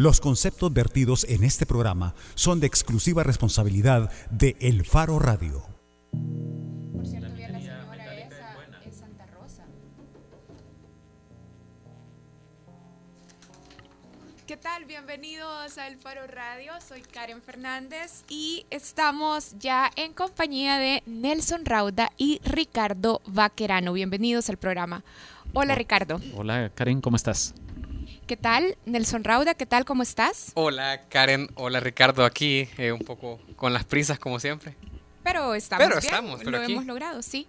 Los conceptos vertidos en este programa son de exclusiva responsabilidad de El Faro Radio. Por cierto, vi a la señora esa en Santa Rosa. ¿Qué tal? Bienvenidos a El Faro Radio. Soy Karen Fernández y estamos ya en compañía de Nelson Rauda y Ricardo Vaquerano. Bienvenidos al programa. Hola, Ricardo. Hola, Karen, ¿cómo estás? ¿Qué tal? Nelson Rauda, ¿qué tal? ¿Cómo estás? Hola, Karen. Hola, Ricardo. Aquí, eh, un poco con las prisas, como siempre. Pero estamos Pero bien, estamos, pero lo aquí. hemos logrado, sí.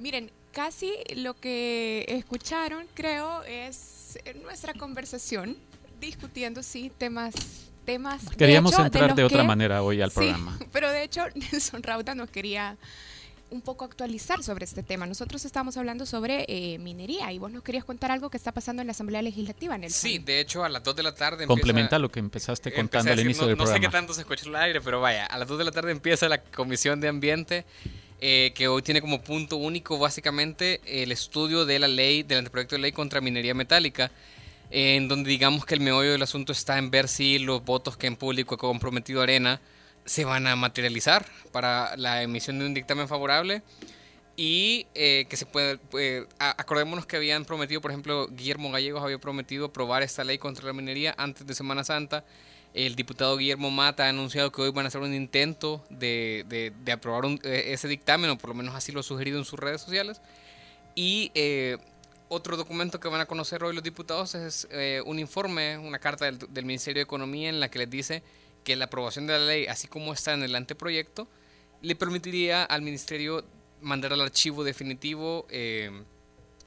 Miren, casi lo que escucharon, creo, es nuestra conversación discutiendo, sí, temas temas de Queríamos hecho, entrar los de, otra que- manera hoy al Sí, programa. pero de hecho Nelson Rauda nos quería un poco actualizar sobre este tema. Nosotros estábamos hablando sobre eh, minería y vos nos querías contar algo que está pasando en la Asamblea Legislativa, Nelson. Sí, de hecho, a las 2 de la tarde empieza... Complementa lo que empezaste contando al inicio no, del no sé qué programa. tanto se escucha el aire, pero vaya, a las 2 de la tarde empieza la Comisión de Ambiente, eh, que hoy tiene como punto único básicamente el estudio de la ley, del anteproyecto de ley contra minería metálica, eh, en donde digamos que el meollo del asunto está en ver si los votos que en público ha comprometido Arena se van a materializar para la emisión de un dictamen favorable y eh, que se puede, eh, acordémonos que habían prometido, por ejemplo, Guillermo Gallegos había prometido aprobar esta ley contra la minería antes de Semana Santa. El diputado Guillermo Mata ha anunciado que hoy van a hacer un intento de, de- aprobar eh, ese dictamen, o por lo menos así lo ha sugerido en sus redes sociales. Y eh, otro documento que van a conocer hoy los diputados es eh, un informe, una carta del, del Ministerio de Economía en la que les dice que la aprobación de la ley, así como está en el anteproyecto, le permitiría al Ministerio mandar al archivo definitivo eh,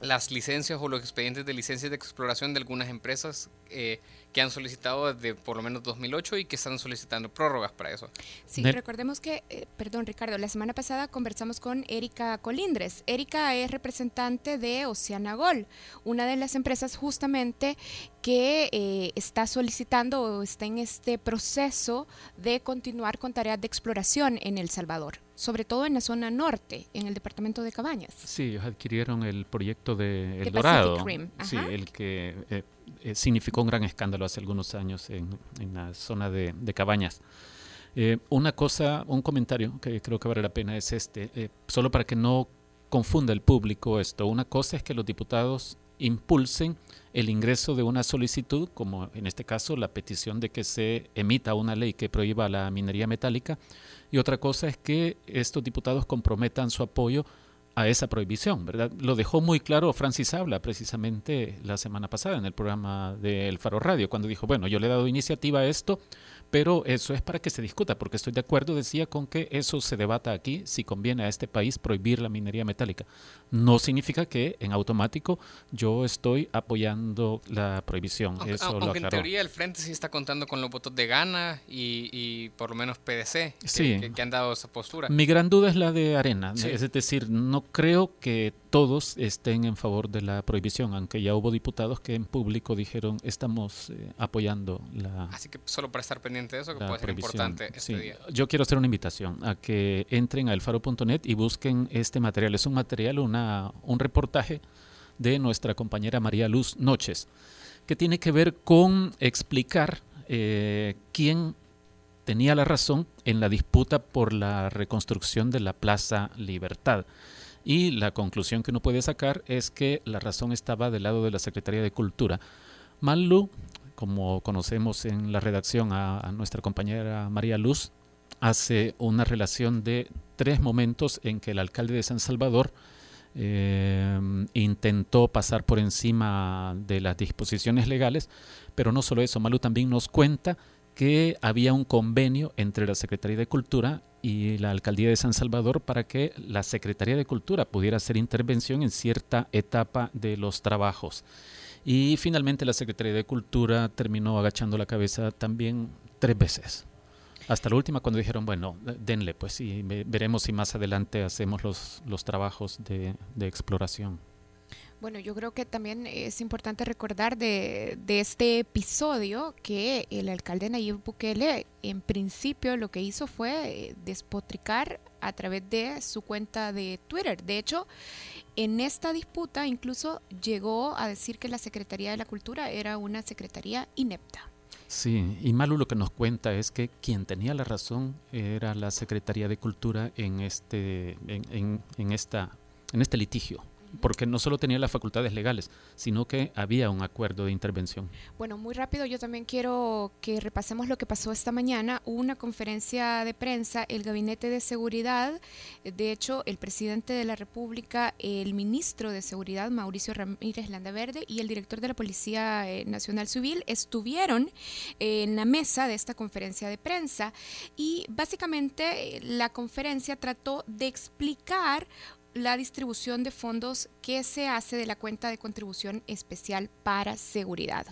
las licencias o los expedientes de licencias de exploración de algunas empresas eh, que han solicitado desde por lo menos 2008 y que están solicitando prórrogas para eso. Sí, Nel- recordemos que, eh, perdón Ricardo, la semana pasada conversamos con Erika Colindres. Erika es representante de Oceanagol, una de las empresas justamente que eh, está solicitando o está en este proceso de continuar con tareas de exploración en El Salvador, sobre todo en la zona norte, en el departamento de Cabañas. Sí, ellos adquirieron el proyecto de El De Dorado. Pacific Rim, Sí, el que eh, eh, significó un gran escándalo hace algunos años en, en la zona de, Cabañas. Eh, una cosa, un comentario que creo que vale la pena es este, eh, solo para que no confunda el público esto. Una cosa es que los diputados impulsen el ingreso de una solicitud, como en este caso la petición de que se emita una ley que prohíba la minería metálica, y otra cosa es que estos diputados comprometan su apoyo a esa prohibición, ¿verdad? Lo dejó muy claro Francis Habla precisamente la semana pasada en el programa de El Faro Radio, cuando dijo, bueno, yo le he dado iniciativa a esto, pero eso es para que se discuta, porque estoy de acuerdo, decía, con que eso se debata aquí, si conviene a este país prohibir la minería metálica. No significa que en automático yo estoy apoyando la prohibición, Aunque, eso lo en teoría el Frente sí está contando con los votos de Gana y, y por lo menos PDC, que, Sí. que- que han dado esa postura. Mi gran duda es la de Arena, Sí. es decir, no creo que todos estén en favor de la prohibición, aunque ya hubo diputados que en público dijeron estamos eh, apoyando la, Así que solo para estar pendiente de eso, que puede ser importante este Sí. día. Yo quiero hacer una invitación a que entren a elfaro.net y busquen este material. Es un material, una, un reportaje de nuestra compañera María Luz Noches, que tiene que ver con explicar eh, quién tenía la razón en la disputa por la reconstrucción de la Plaza Libertad. Y la conclusión que uno puede sacar es que la razón estaba del lado de la Secretaría de Cultura. Malu, como conocemos en la redacción a, nuestra compañera María Luz, hace una relación de tres momentos en que el alcalde de San Salvador eh, intentó pasar por encima de las disposiciones legales, pero no solo eso, Malu también nos cuenta que había un convenio entre la Secretaría de Cultura y la Alcaldía de San Salvador para que la Secretaría de Cultura pudiera hacer intervención en cierta etapa de los trabajos. Y finalmente la Secretaría de Cultura terminó agachando la cabeza también tres veces. Hasta la última cuando dijeron, bueno, denle, pues y ve- veremos si más adelante hacemos los, los trabajos de, de exploración. Bueno, yo creo que también es importante recordar de, este episodio que el alcalde Nayib Bukele en principio lo que hizo fue eh, despotricar a través de su cuenta de Twitter. De hecho, en esta disputa incluso llegó a decir que la Secretaría de la Cultura era una secretaría inepta. Sí, y Malu lo que nos cuenta es que quien tenía la razón era la Secretaría de Cultura en este, en esta, en este litigio porque no solo tenía las facultades legales, sino que había un acuerdo de intervención. Bueno, muy rápido, yo también quiero que repasemos lo que pasó esta mañana. Hubo una conferencia de prensa, el Gabinete de Seguridad, de hecho, el presidente de la República, el ministro de Seguridad, Mauricio Ramírez Landaverde, y el director de la Policía eh, Nacional Civil estuvieron en la mesa de esta conferencia de prensa y básicamente eh, la conferencia trató de explicar la distribución de fondos que se hace de la cuenta de contribución especial para seguridad.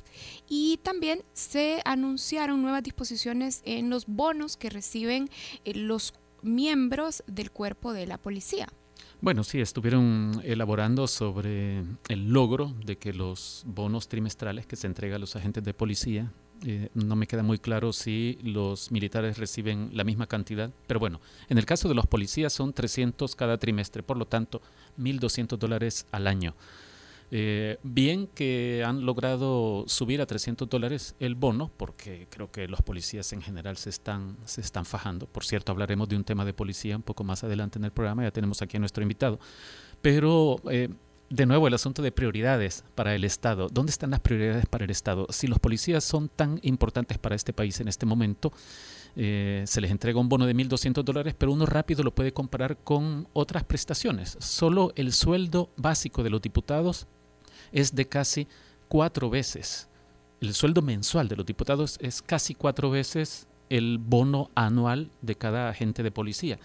Y también se anunciaron nuevas disposiciones en los bonos que reciben eh, los miembros del cuerpo de la policía. Bueno, sí, estuvieron elaborando sobre el logro de que los bonos trimestrales que se entregan a los agentes de policía eh, no me queda muy claro si los militares reciben la misma cantidad, pero bueno, en el caso de los policías son 300 cada trimestre, por lo tanto, 1.200 dólares al año. Eh, bien que han logrado subir a 300 dólares el bono, porque creo que los policías en general se están, se están fajando. Por cierto, hablaremos de un tema de policía un poco más adelante en el programa, ya tenemos aquí a nuestro invitado. Pero eh, de nuevo el asunto de prioridades para el Estado. ¿Dónde están las prioridades para el Estado? Si los policías son tan importantes para este país en este momento, eh, se les entrega un bono de 1.200 dólares, pero uno rápido lo puede comparar con otras prestaciones. Solo el sueldo básico de los diputados es de casi cuatro veces. El sueldo mensual de los diputados es casi cuatro veces el bono anual de cada agente de policía.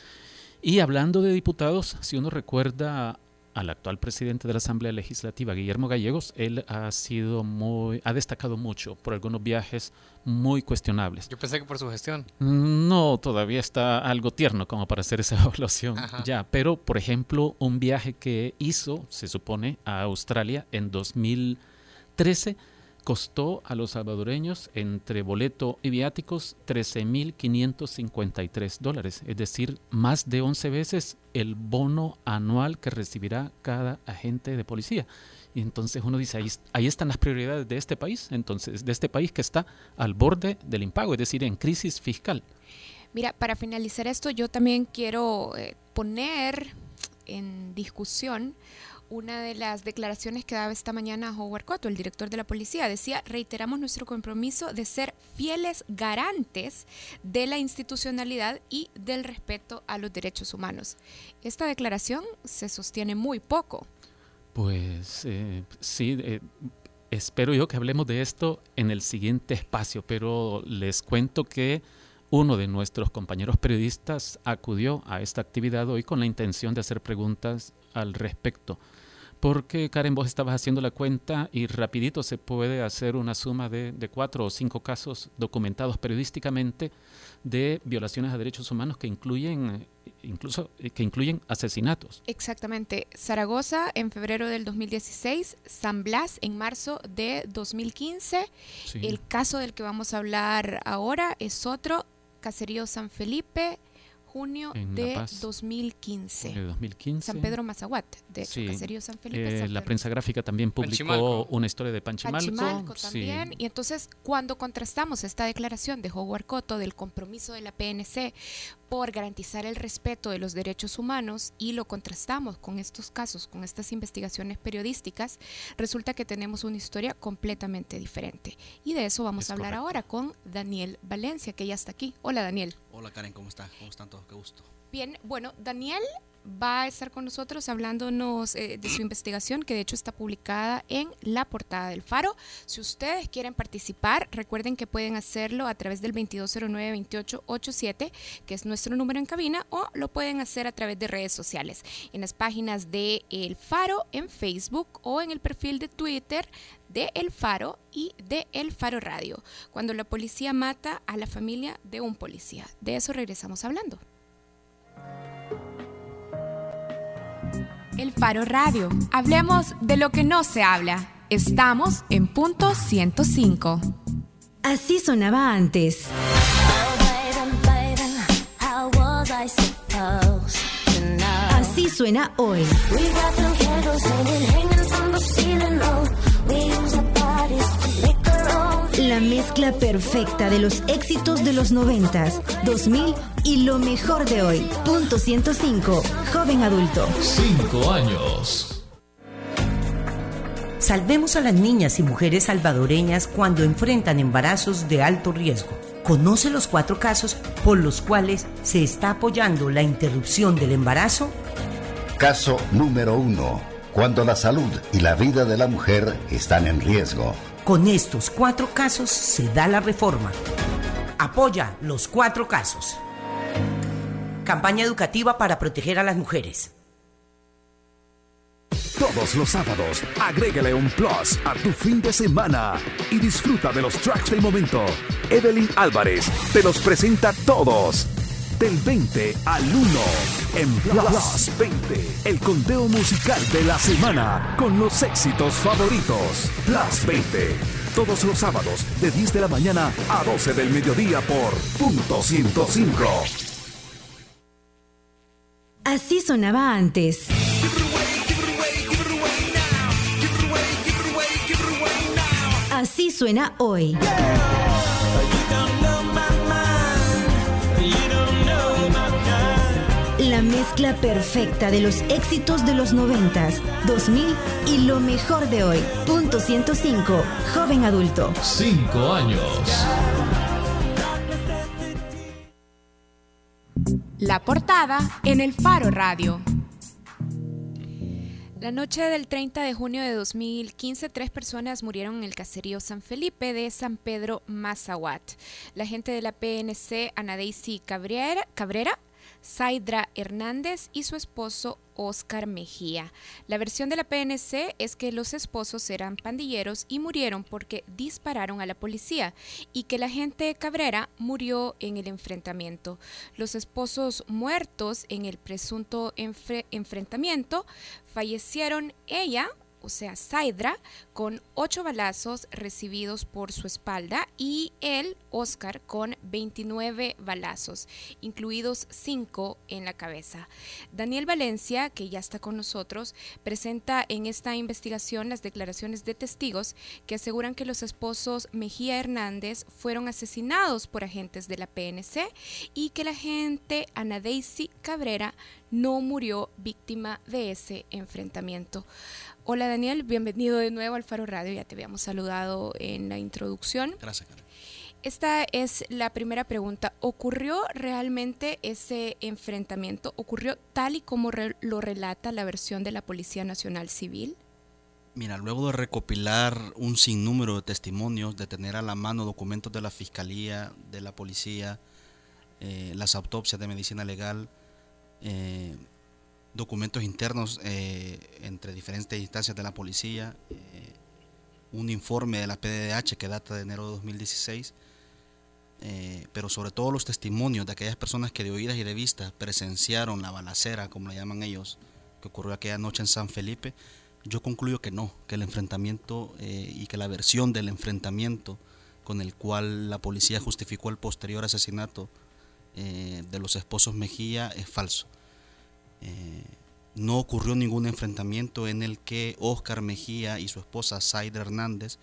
Y hablando de diputados, si uno recuerda al actual presidente de la Asamblea Legislativa, Guillermo Gallegos, él ha sido muy, ha destacado mucho por algunos viajes muy cuestionables. Yo pensé que por su gestión. No, todavía está algo tierno como para hacer esa evaluación ya, pero por ejemplo, un viaje que hizo, se supone, a Australia en 2013 costó a los salvadoreños entre boleto y viáticos 13.553 dólares, es decir, más de 11 veces el bono anual que recibirá cada agente de policía. Y entonces uno dice, ahí, están las prioridades de este país, entonces, de este país que está al borde del impago, es decir, en crisis fiscal. Mira, para finalizar esto, yo también quiero eh, poner en discusión una de las declaraciones que daba esta mañana Howard Cotto, el director de la policía, decía, reiteramos nuestro compromiso de ser fieles garantes de la institucionalidad y del respeto a los derechos humanos. Esta declaración se sostiene muy poco. Pues eh, sí, eh, espero yo que hablemos de esto en el siguiente espacio, pero les cuento que uno de nuestros compañeros periodistas acudió a esta actividad hoy con la intención de hacer preguntas al respecto porque Karen, vos estabas haciendo la cuenta y rapidito se puede hacer una suma de, cuatro o cinco casos documentados periodísticamente de violaciones a derechos humanos que incluyen incluso eh, que incluyen asesinatos. Exactamente. Zaragoza en febrero del 2016, San Blas en marzo de 2015. El caso del que vamos a hablar ahora es otro, Caserío San Felipe, junio de 2015. 2015. San Pedro Mazaguat, de hecho, Caserío San Felipe. Eh, la prensa gráfica también publicó una historia de Panchimalco. Panchimalco también. Y entonces, cuando contrastamos esta declaración de Howard Cotto del compromiso de la PNC por garantizar el respeto de los derechos humanos y lo contrastamos con estos casos, con estas investigaciones periodísticas, resulta que tenemos una historia completamente diferente. Y de eso vamos a hablar ahora con Daniel Valencia, que ya está aquí. Hola Daniel. Hola Karen, ¿cómo estás? ¿Cómo están todos? Qué gusto. Bien, bueno, Daniel va a estar con nosotros hablándonos eh, de su investigación, que de hecho está publicada en la portada del Faro. Si ustedes quieren participar, recuerden que pueden hacerlo a través del 2209-2887, que es nuestro número en cabina, o lo pueden hacer a través de redes sociales, en las páginas de El Faro en Facebook o en el perfil de Twitter de El Faro y de El Faro Radio, cuando la policía mata a la familia de un policía. De eso regresamos hablando. El Faro Radio. Hablemos de lo que no se habla. Estamos en punto 105. Así sonaba antes. Así suena hoy. La mezcla perfecta de los éxitos de los 90, 2000 y lo mejor de hoy. Punto 105. Joven adulto. Cinco años. Salvemos a las niñas y mujeres salvadoreñas cuando enfrentan embarazos de alto riesgo. Conoce los cuatro casos por los cuales se está apoyando la interrupción del embarazo. Caso número uno. Cuando la salud y la vida de la mujer están en riesgo. Con estos cuatro casos se da la reforma. Apoya los cuatro casos. Campaña educativa para proteger a las mujeres. Todos los sábados, agrégale un plus a tu fin de semana y disfruta de los tracks del momento. Evelyn Álvarez te los presenta todos. Del 20 al 1 en Plus 20, el conteo musical de la semana con los éxitos favoritos. Plus 20, todos los sábados de 10 de la mañana a 12 del mediodía por punto 105. Así sonaba antes. Así suena hoy. La mezcla perfecta de los éxitos de los 90, 2000 y lo mejor de hoy. Punto 105. Joven adulto. Cinco años. La portada en el Faro Radio. La noche del 30 de junio de 2015, tres personas murieron en el caserío San Felipe de San Pedro Mazahuat. La gente de la PNC, Ana Daisy Cabrera, Cabrera Saidra Hernández y su esposo Oscar Mejía. La versión de la PNC es que los esposos eran pandilleros y murieron porque dispararon a la policía y que la gente Cabrera murió en el enfrentamiento. Los esposos muertos en el presunto enfrentamiento fallecieron ella, o sea, Saidra, con ocho balazos recibidos por su espalda y él, Oscar, con 29 balazos, incluidos cinco en la cabeza. Daniel Valencia, que ya está con nosotros, presenta en esta investigación las declaraciones de testigos que aseguran que los esposos Mejía Hernández fueron asesinados por agentes de la PNC y que la agente Ana Daisy Cabrera no murió víctima de ese enfrentamiento. Hola Daniel, bienvenido de nuevo al Faro Radio, ya te habíamos saludado en la introducción. Gracias, Karen. Esta es la primera pregunta. ¿Ocurrió realmente ese enfrentamiento? ¿Ocurrió tal y como re lo relata la versión de la Policía Nacional Civil? Mira, luego de recopilar un sinnúmero de testimonios, de tener a la mano documentos de la Fiscalía, de la Policía, eh, las autopsias de medicina legal, eh, documentos internos eh, entre diferentes instancias de la policía, eh, un informe de la PDDH que data de enero de 2016, eh, pero sobre todo los testimonios de aquellas personas que de oídas y de vista presenciaron la balacera, como la llaman ellos, que ocurrió aquella noche en San Felipe, yo concluyo que no, que el enfrentamiento y que la versión del enfrentamiento con el cual la policía justificó el posterior asesinato de los esposos Mejía es falso. Eh, no ocurrió ningún enfrentamiento en el que Oscar Mejía y su esposa Saida Hernández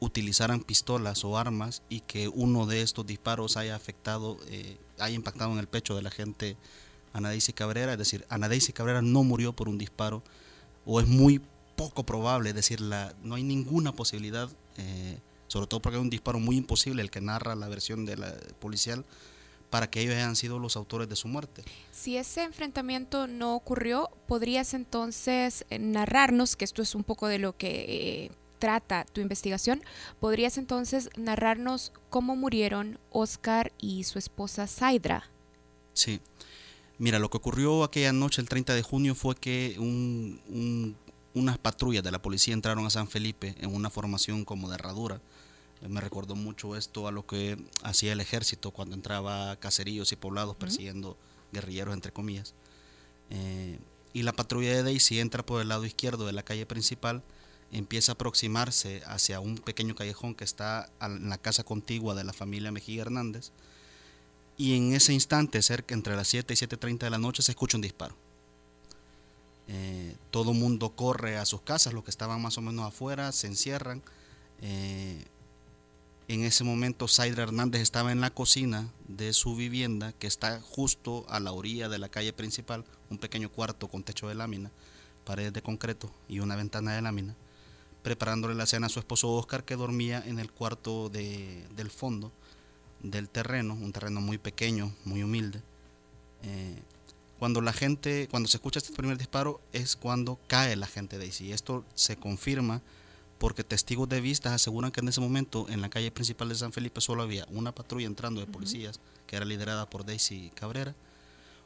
utilizaran pistolas o armas y que uno de estos disparos haya afectado, eh, haya impactado en el pecho de la gente Ana Cabrera. Es decir, Ana Cabrera no murió por un disparo o es muy poco probable, es decir, no hay ninguna posibilidad, eh, sobre todo porque es un disparo muy imposible el que narra la versión de la policial para que ellos hayan sido los autores de su muerte. Si ese enfrentamiento no ocurrió, ¿podrías entonces eh, narrarnos, que esto es un poco de lo que eh, trata tu investigación, ¿podrías entonces narrarnos cómo murieron Oscar y su esposa Saidra? Sí. Mira, lo que ocurrió aquella noche, el 30 de junio, fue que unas patrullas de la policía entraron a San Felipe en una formación como de herradura me recordó mucho esto a lo que hacía el ejército cuando entraba a caseríos y poblados persiguiendo guerrilleros, entre comillas. Eh, y la patrulla de Daisy entra por el lado izquierdo de la calle principal, empieza a aproximarse hacia un pequeño callejón que está en la casa contigua de la familia Mejía Hernández. Y en ese instante, cerca entre las 7 y 7.30 de la noche, se escucha un disparo. Eh, todo mundo corre a sus casas, los que estaban más o menos afuera se encierran. Eh, En ese momento, Saidra Hernández estaba en la cocina de su vivienda, que está justo a la orilla de la calle principal, un pequeño cuarto con techo de lámina, paredes de concreto y una ventana de lámina, preparándole la cena a su esposo Oscar, que dormía en el cuarto de, del fondo del terreno, un terreno muy pequeño, muy humilde. Eh, cuando la gente, cuando se escucha este primer disparo, es cuando cae la gente de Daisy. Esto se confirma porque testigos de vista aseguran que en ese momento en la calle principal de San Felipe solo había una patrulla entrando de policías, que era liderada por Daisy Cabrera,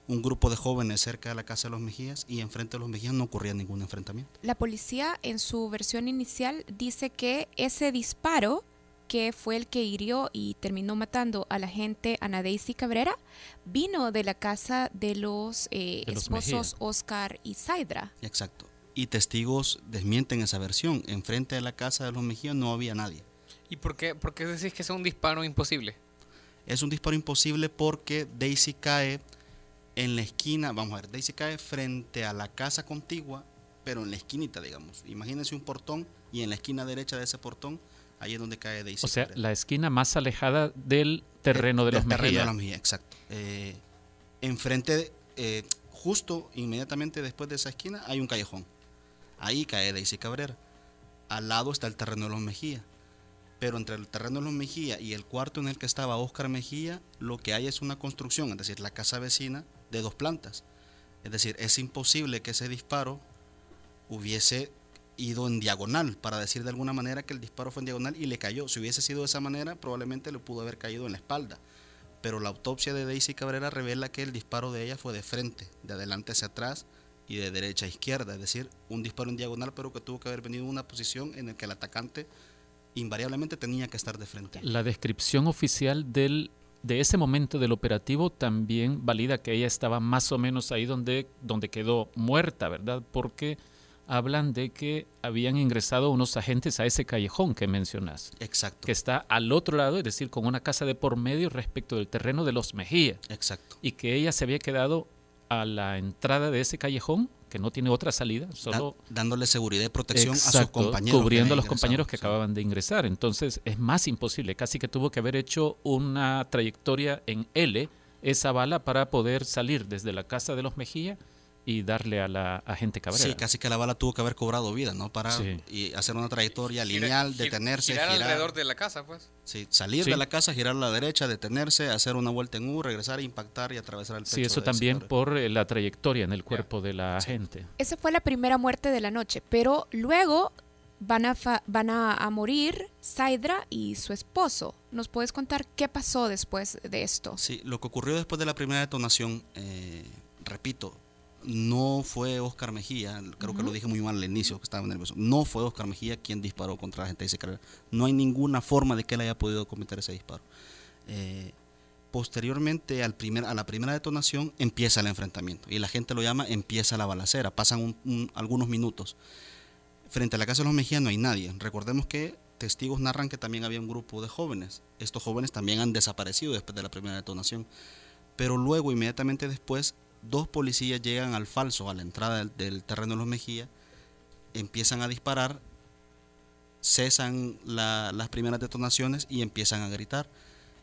un grupo de jóvenes cerca de la casa de los Mejías y enfrente de los Mejías no ocurría ningún enfrentamiento. La policía en su versión inicial dice que ese disparo que fue el que hirió y terminó matando a la gente Ana Daisy Cabrera, vino de la casa de los, eh, De los esposos Mejía. Oscar y Saidra. Exacto. Y testigos desmienten esa versión. Enfrente de la casa de los Mejías no había nadie. ¿Y por qué, por qué decís que es un disparo imposible? Es un disparo imposible porque Daisy cae en la esquina, vamos a ver, Daisy cae frente a la casa contigua, pero en la esquinita, digamos. Imagínense un portón y en la esquina derecha de ese portón, ahí es donde cae Daisy. O sea, la esquina más alejada del terreno de los terreno Mejía. de los Mejía, exacto. Eh, enfrente, de- eh, justo inmediatamente después de esa esquina, hay un callejón. Ahí cae Daisy Cabrera. Al lado está el terreno de los Mejía. Pero entre el terreno de los Mejía y el cuarto en el que estaba Oscar Mejía, lo que hay es una construcción, es decir, la casa vecina de dos plantas. Es decir, es imposible que ese disparo hubiese ido en diagonal, para decir de alguna manera que el disparo fue en diagonal y le cayó. Si hubiese sido de esa manera, probablemente le pudo haber caído en la espalda. Pero la autopsia de Daisy Cabrera revela que el disparo de ella fue de frente, de adelante hacia atrás y de derecha a izquierda, es decir, un disparo en diagonal, pero que tuvo que haber venido en una posición en la que el atacante invariablemente tenía que estar de frente. La descripción oficial del, de ese momento del operativo también valida que ella estaba más o menos ahí donde, donde quedó muerta, ¿verdad? Porque hablan de que habían ingresado unos agentes a ese callejón que mencionas, Exacto, que está al otro lado, es decir, con una casa de por medio respecto del terreno de los Mejía, exacto. y que ella se había quedado a la entrada de ese callejón, que no tiene otra salida, Da- solo dándole seguridad y protección a sus compañeros. cubriendo a los compañeros que sí. acababan de ingresar. Entonces es más imposible, casi que tuvo que haber hecho una trayectoria en L esa bala para poder salir desde la casa de los Mejía y darle a la agente Cabrera. Sí, casi que la bala tuvo que haber cobrado vida, ¿no? Para Sí. y hacer una trayectoria lineal, detenerse, girar girar, alrededor de la casa, pues. sí, salir Sí. de la casa, girar a la derecha, detenerse, hacer una vuelta en U, regresar, impactar y atravesar el pecho. Sí, eso también por eh, la trayectoria en el cuerpo de la agente. Esa fue la primera muerte de la noche, pero luego van a, fa- van a, a morir Saidra y su esposo. ¿Nos puedes contar qué pasó después de esto? Sí, lo que ocurrió después de la primera detonación, eh, repito, no fue Oscar Mejía, creo que lo dije muy mal al inicio, que estaba nervioso, no fue Oscar Mejía quien disparó contra la gente de Carrera. No hay ninguna forma de que él haya podido cometer ese disparo. Eh, posteriormente al primer, a la primera detonación empieza el enfrentamiento y la gente lo llama empieza la balacera, pasan un- un- algunos minutos. Frente a la casa de los Mejía no hay nadie. Recordemos que testigos narran que también había un grupo de jóvenes. Estos jóvenes también han desaparecido después de la primera detonación. Pero luego, inmediatamente después, dos policías llegan al falso, a la entrada del, terreno de los Mejía, empiezan a disparar, cesan la- las primeras detonaciones y empiezan a gritar.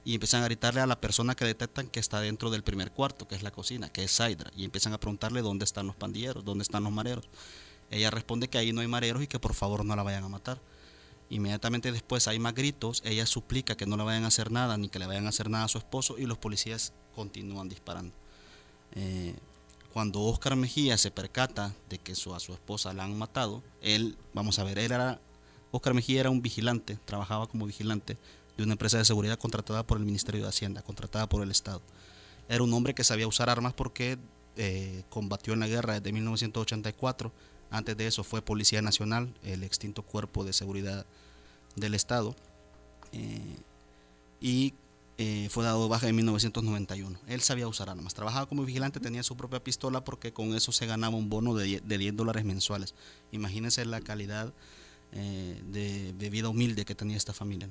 Y empiezan a gritarle a la persona que detectan que está dentro del primer cuarto, que es la cocina, que es Saidra. Y empiezan a preguntarle dónde están los pandilleros, dónde están los mareros. Ella responde que ahí no hay mareros y que por favor no la vayan a matar. Inmediatamente después hay más gritos, ella suplica que no le vayan a hacer nada ni que le vayan a hacer nada a su esposo y los policías continúan disparando. Eh, cuando Oscar Mejía se percata de que su, a su esposa la han matado, él, vamos a ver, él era, Oscar Mejía era un vigilante, trabajaba como vigilante de una empresa de seguridad contratada por el Ministerio de Hacienda, contratada por el Estado. Era un hombre que sabía usar armas porque eh, combatió en la guerra desde 1984. Antes de eso fue Policía Nacional, el extinto cuerpo de seguridad del Estado. eh, y eh, fue dado baja en 1991. Él sabía usar armas. Trabajaba como vigilante, tenía su propia pistola porque con eso se ganaba un bono de 10, de 10 dólares mensuales. Imagínense la calidad eh, de, vida humilde que tenía esta familia.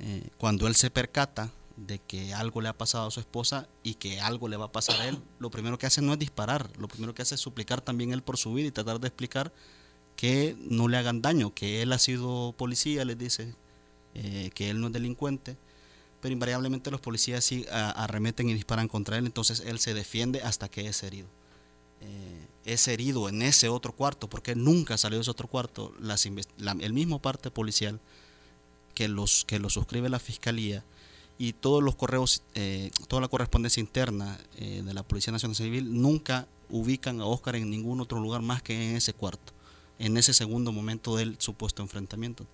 Eh, cuando él se percata de que algo le ha pasado a su esposa y que algo le va a pasar a él, lo primero que hace no es disparar, lo primero que hace es suplicar también él por su vida y tratar de explicar que no le hagan daño, que él ha sido policía, les dice, que él no es delincuente, pero invariablemente los policías sí arremeten y disparan contra él, entonces él se defiende hasta que es herido. Eh, es herido en ese otro cuarto, porque nunca salió de ese otro cuarto, el mismo parte policial que, los, que lo suscribe la fiscalía y todos los correos, eh, toda la correspondencia interna eh, de la Policía Nacional Civil nunca ubican a Oscar en ningún otro lugar más que en ese cuarto, en ese segundo momento del supuesto enfrentamiento.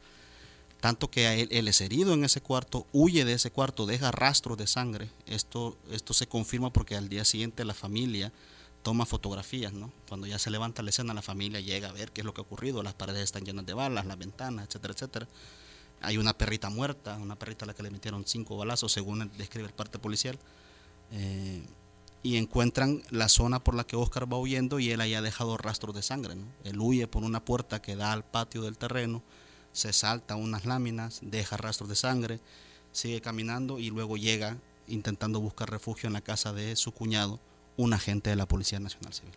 Tanto que él, es herido en ese cuarto, huye de ese cuarto, deja rastros de sangre. Esto, esto se confirma porque al día siguiente la familia toma fotografías, ¿no? Cuando ya se levanta la escena, la familia llega a ver qué es lo que ha ocurrido, las paredes están llenas de balas, las ventanas, etcétera, etcétera. Hay una perrita muerta, una perrita a la que le metieron cinco balazos, según describe el parte policial. Eh, y encuentran la zona por la que Oscar va huyendo y él haya dejado rastros de sangre. Él huye por una puerta que da al patio del terreno, se salta unas láminas, deja rastros de sangre, sigue caminando y luego llega intentando buscar refugio en la casa de su cuñado, un agente de la Policía Nacional Civil.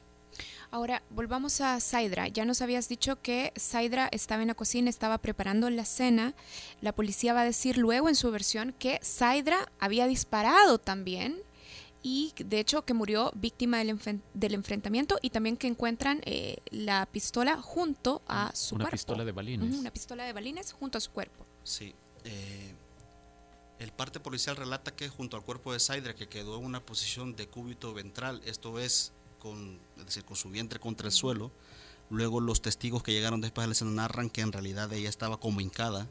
Ahora, volvamos a Saidra. Ya nos habías dicho que Saidra estaba en la cocina, estaba preparando la cena. La policía va a decir luego en su versión que Saidra había disparado también y de hecho que murió víctima del, del enfrentamiento y también que encuentran eh, la pistola junto a su una cuerpo. Una pistola de balines. una pistola de balines junto a su cuerpo. Sí. Eh, el parte policial relata que junto al cuerpo de Saidra que quedó en una posición de cúbito ventral, esto es con, es decir, con su vientre contra el suelo. Luego los testigos que llegaron después de la escena narran que en realidad ella estaba como hincada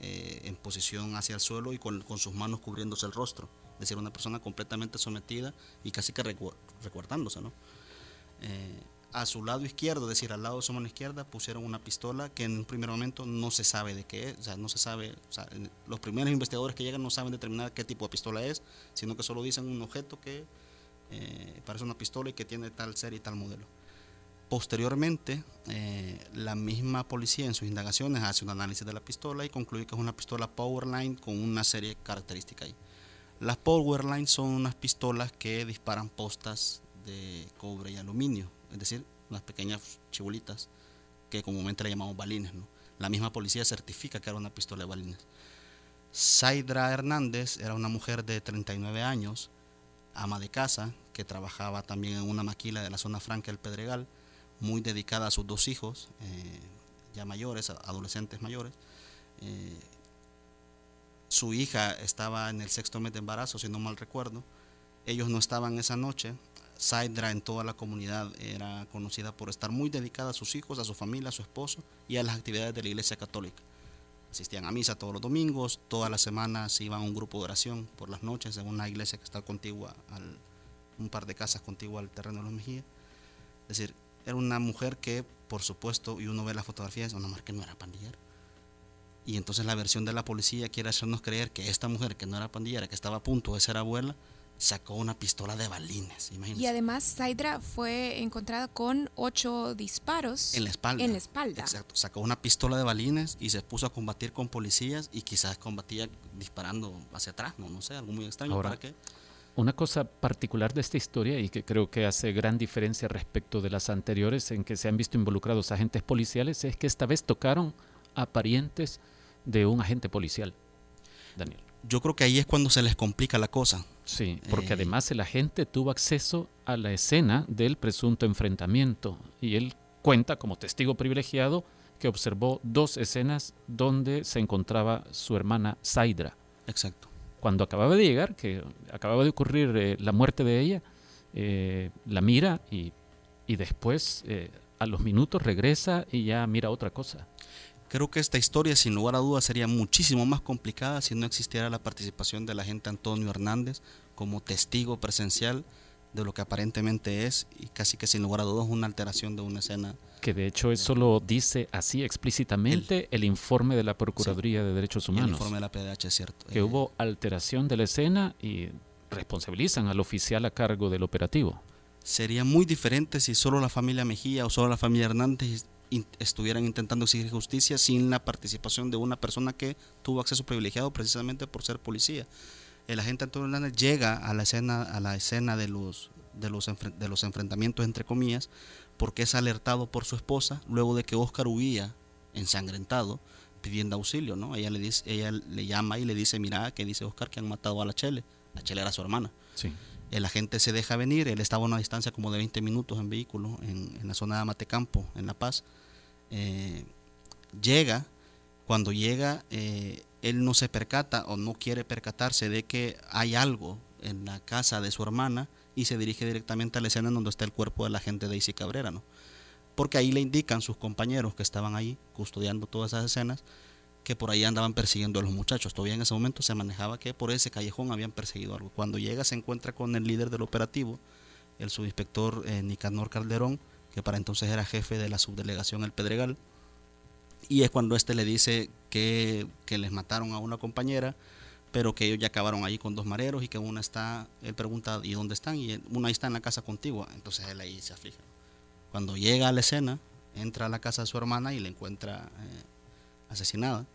eh, en posición hacia el suelo y con, sus manos cubriéndose el rostro. Decir, una persona completamente sometida y casi que recuerdándose. ¿no? Eh, a su lado izquierdo, es decir, al lado de su mano izquierda, pusieron una pistola que en un primer momento no se sabe de qué es, o sea, no se sabe, los primeros investigadores que llegan no saben determinar qué tipo de pistola es, sino que solo dicen un objeto que eh, parece una pistola y que tiene tal serie y tal modelo. Posteriormente, eh, la misma policía en sus indagaciones hace un análisis de la pistola y concluye que es una pistola Powerline con una serie de características ahí. Las Powerline son unas pistolas que disparan postas de cobre y aluminio, es decir, unas pequeñas chibulitas que comúnmente le llamamos balines. La misma policía certifica que era una pistola de balines. Saidra Hernández era una mujer de 39 años ama de casa, que trabajaba también en una maquila de la zona franca del Pedregal, muy dedicada a sus dos hijos, eh, ya mayores, adolescentes mayores. Eh, su hija estaba en el sexto mes de embarazo, si no mal recuerdo. Ellos no estaban esa noche. Saidra en toda la comunidad era conocida por estar muy dedicada a sus hijos, a su familia, a su esposo y a las actividades de la Iglesia Católica asistían a misa todos los domingos, todas las semanas iban a un grupo de oración por las noches en una iglesia que está contigua, al, un par de casas contigua al terreno de los Mejías. Es decir, era una mujer que, por supuesto, y uno ve las fotografías, una mujer que no era pandillera. Y entonces la versión de la policía quiere hacernos creer que esta mujer que no era pandillera, que estaba a punto de ser abuela, sacó una pistola de balines. Y además Saidra fue encontrada con ocho disparos en la espalda. En la espalda. Exacto. Sacó una pistola de balines y se puso a combatir con policías y quizás combatía disparando hacia atrás, no, no sé, algo muy extraño. Ahora, ¿Para qué? Una cosa particular de esta historia y que creo que hace gran diferencia respecto de las anteriores en que se han visto involucrados agentes policiales es que esta vez tocaron a parientes de un agente policial. Daniel. Yo creo que ahí es cuando se les complica la cosa. Sí, porque eh, además el agente tuvo acceso a la escena del presunto enfrentamiento y él cuenta como testigo privilegiado que observó dos escenas donde se encontraba su hermana Saidra. Exacto. Cuando acababa de llegar, que acababa de ocurrir eh, la muerte de ella, eh, la mira y, y después a los minutos regresa y ya mira otra cosa. Creo que esta historia, sin lugar a dudas, sería muchísimo más complicada si no existiera la participación del agente Antonio Hernández como testigo presencial de lo que aparentemente es y casi que sin lugar a dudas una alteración de una escena. Que de hecho eso lo dice así explícitamente el, informe de la Procuraduría de Derechos Humanos. El informe de la PDH cierto. Que eh, hubo alteración de la escena y responsabilizan al oficial a cargo del operativo. Sería muy diferente si solo la familia Mejía o solo la familia Hernández estuvieran intentando exigir justicia sin la participación de una persona que tuvo acceso privilegiado precisamente por ser policía. El agente Antonio Hernández llega a la escena, a la escena de los, de los, de los enfrentamientos entre comillas, porque es alertado por su esposa luego de que Oscar huía ensangrentado pidiendo auxilio, ¿no? Ella le dice, ella le llama y le dice, mira, que dice Oscar que han matado a la Chele. La Chele era su hermana. Sí. El agente se deja venir, él estaba a una distancia como de 20 minutos en vehículo, en, la zona de Amatecampo, en La Paz. Eh, llega, cuando llega, eh, él no se percata o no quiere percatarse de que hay algo en la casa de su hermana y se dirige directamente a la escena donde está el cuerpo de la agente Daisy Cabrera, ¿no? Porque ahí le indican sus compañeros que estaban ahí custodiando todas esas escenas que por ahí andaban persiguiendo a los muchachos. Todavía en ese momento se manejaba que por ese callejón habían perseguido algo. Cuando llega se encuentra con el líder del operativo, el subinspector eh, Nicanor Calderón, que para entonces era jefe de la subdelegación El Pedregal, y es cuando este le dice que, que les mataron a una compañera, pero que ellos ya acabaron ahí con dos mareros y que una está, él pregunta, ¿y dónde están? Y una está en la casa contigua, entonces él ahí se aflige. Cuando llega a la escena, entra a la casa de su hermana y la encuentra eh, asesinada.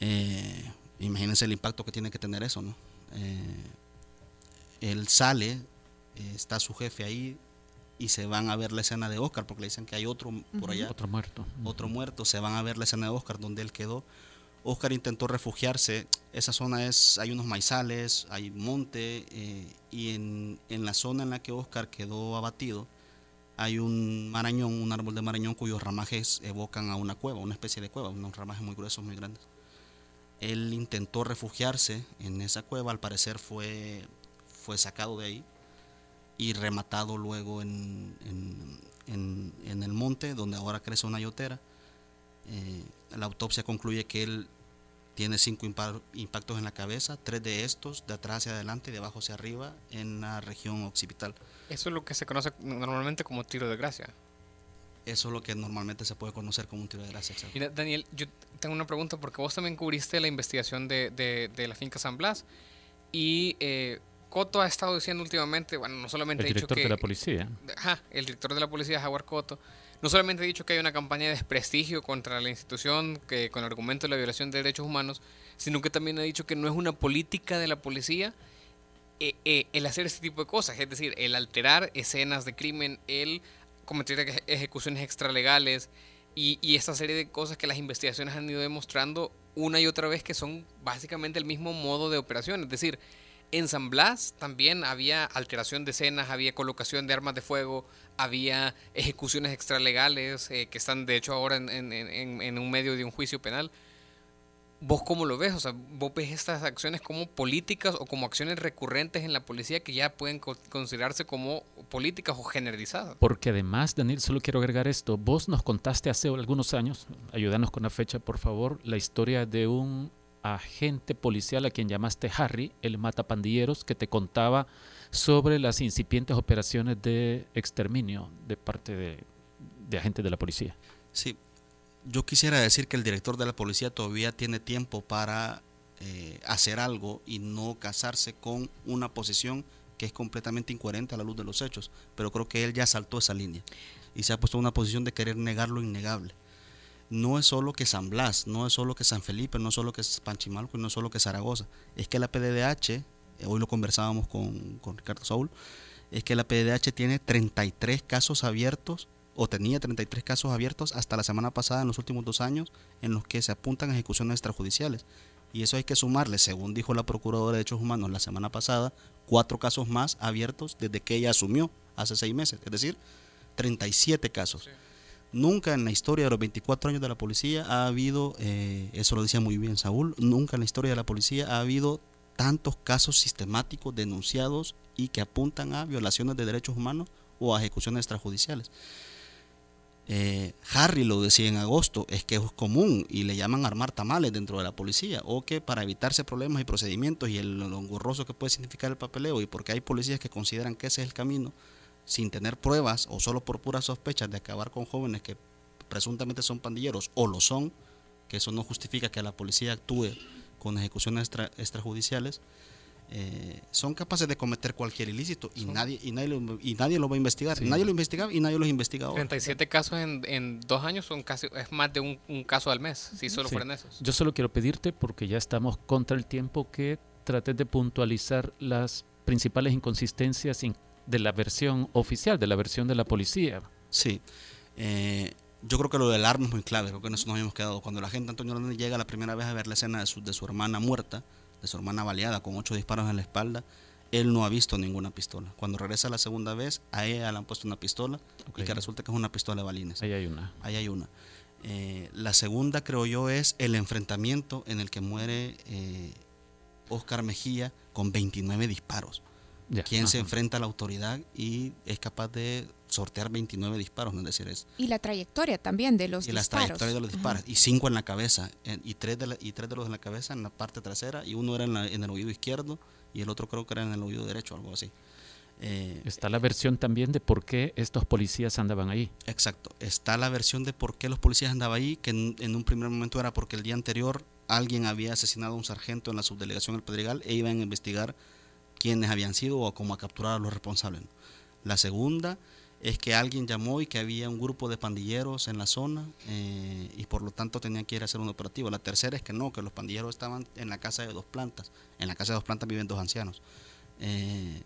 Eh, imagínense el impacto que tiene que tener eso, ¿no? Eh, él sale, eh, está su jefe ahí y se van a ver la escena de Oscar porque le dicen que hay otro por allá. Otro muerto. Otro muerto, se van a ver la escena de Oscar donde él quedó. Oscar intentó refugiarse, esa zona es, hay unos maizales, hay monte eh, y en, en la zona en la que Oscar quedó abatido hay un marañón, un árbol de marañón cuyos ramajes evocan a una cueva, una especie de cueva, unos ramajes muy gruesos, muy grandes. Él intentó refugiarse en esa cueva, al parecer fue, fue sacado de ahí y rematado luego en, en, el monte, donde ahora crece una yotera. Eh, la autopsia concluye que él tiene cinco impa- impactos en la cabeza, tres de estos de atrás hacia adelante y de abajo hacia arriba en la región occipital. Eso es lo que se conoce normalmente como tiro de gracia. Eso es lo que normalmente se puede conocer como un tiro de gracia. exacto. Mira, Daniel, yo tengo una pregunta porque vos también cubriste la investigación de, de- de la finca San Blas y eh, Coto ha estado diciendo últimamente, bueno, no solamente El ha dicho director que... de la policía. Ajá, el director de la policía, Jaguar Coto, no solamente ha dicho que hay una campaña de desprestigio contra la institución que con el argumento de la violación de derechos humanos, sino que también ha dicho que no es una política de la policía eh, eh, el hacer este tipo de cosas, es decir, el alterar escenas de crimen, el cometer eje- ejecuciones extralegales y, y esta serie de cosas que las investigaciones han ido demostrando una y otra vez que son básicamente el mismo modo de operación, es decir, en San Blas también había alteración de escenas, había colocación de armas de fuego, había ejecuciones extralegales eh, que están de hecho ahora en, en- en- en un medio de un juicio penal. ¿Vos cómo lo ves? O sea, ¿vos ves estas acciones como políticas o como acciones recurrentes en la policía que ya pueden co- considerarse como políticas o generalizadas? Porque además, Daniel, solo quiero agregar esto. Vos nos contaste hace algunos años, ayúdanos con la fecha, por favor, la historia de un agente policial a quien llamaste Harry, el matapandilleros, que te contaba sobre las incipientes operaciones de exterminio de parte de, de agentes de la policía. Sí, yo quisiera decir que el director de la policía todavía tiene tiempo para eh, hacer algo y no casarse con una posición que es completamente incoherente a la luz de los hechos, pero creo que él ya saltó esa línea y se ha puesto en una posición de querer negar lo innegable. No es solo que San Blas, no es solo que San Felipe, no es solo que Panchimalco y no es solo que Zaragoza, es que la PDDH, eh, hoy lo conversábamos con, con Ricardo Saúl, es que la PDDH tiene 33 casos abiertos o tenía 33 casos abiertos hasta la semana pasada en los últimos dos años en los que se apuntan ejecuciones extrajudiciales. Y eso hay que sumarle, según dijo la Procuradora de Derechos Humanos la semana pasada, cuatro casos más abiertos desde que ella asumió hace seis meses, es decir, 37 casos. Nunca en la historia de los 24 años de la policía ha habido, eh, eso lo decía muy bien Saúl, nunca en la historia de la policía ha habido tantos casos sistemáticos denunciados y que apuntan a violaciones de derechos humanos o a ejecuciones extrajudiciales. Eh, Harry lo decía en agosto, es que es común y le llaman armar tamales dentro de la policía, o que para evitarse problemas y procedimientos y el, lo engorroso que puede significar el papeleo, y porque hay policías que consideran que ese es el camino, sin tener pruebas o solo por puras sospechas de acabar con jóvenes que presuntamente son pandilleros o lo son, que eso no justifica que la policía actúe con ejecuciones extra- extrajudiciales, eh, son capaces de cometer cualquier ilícito y nadie y nadie lo, y nadie lo va a investigar. Sí. Nadie lo investigaba y nadie los investiga ahora. 37 casos en, en dos años son casi, es más de un, un caso al mes, si solo Sí. fueran esos. Yo solo quiero pedirte, porque ya estamos contra el tiempo, que trates de puntualizar las principales inconsistencias in- de la versión oficial, de la versión de la policía. Sí. Eh, yo creo que lo del arma es muy clave, creo que eso nos habíamos quedado. Cuando la gente Antonio Hernández llega la primera vez a ver la escena de su, de su hermana muerta, de su hermana baleada con ocho disparos en la espalda, él no ha visto ninguna pistola. Cuando regresa la segunda vez, a ella le han puesto una pistola y que resulta que es una pistola de balines. Ahí hay una. Ahí hay una. Eh, la segunda, creo yo, es el enfrentamiento en el que muere eh, Oscar Mejía con 29 disparos. Quien se enfrenta a la autoridad y es capaz de sortear 29 disparos, no es decir, es Y la trayectoria también de los y las disparos. trayectorias de los disparos. Y cinco en la cabeza en- y tres de la- y tres de los en la cabeza en la parte trasera y uno era en, la- en el oído izquierdo y el otro creo que era en el oído derecho algo así. Eh, Está la versión también de por qué estos policías andaban ahí. exacto. Está la versión de por qué los policías andaban ahí que en, en un primer momento era porque el día anterior alguien había asesinado a un sargento en la subdelegación del Pedregal e iban a investigar quiénes habían sido o cómo a capturar a los responsables la segunda es que alguien llamó y que había un grupo de pandilleros en la zona eh, y por lo tanto tenían que ir a hacer un operativo. La tercera es que no, que los pandilleros estaban en la casa de dos plantas. En la casa de dos plantas viven dos ancianos. Eh,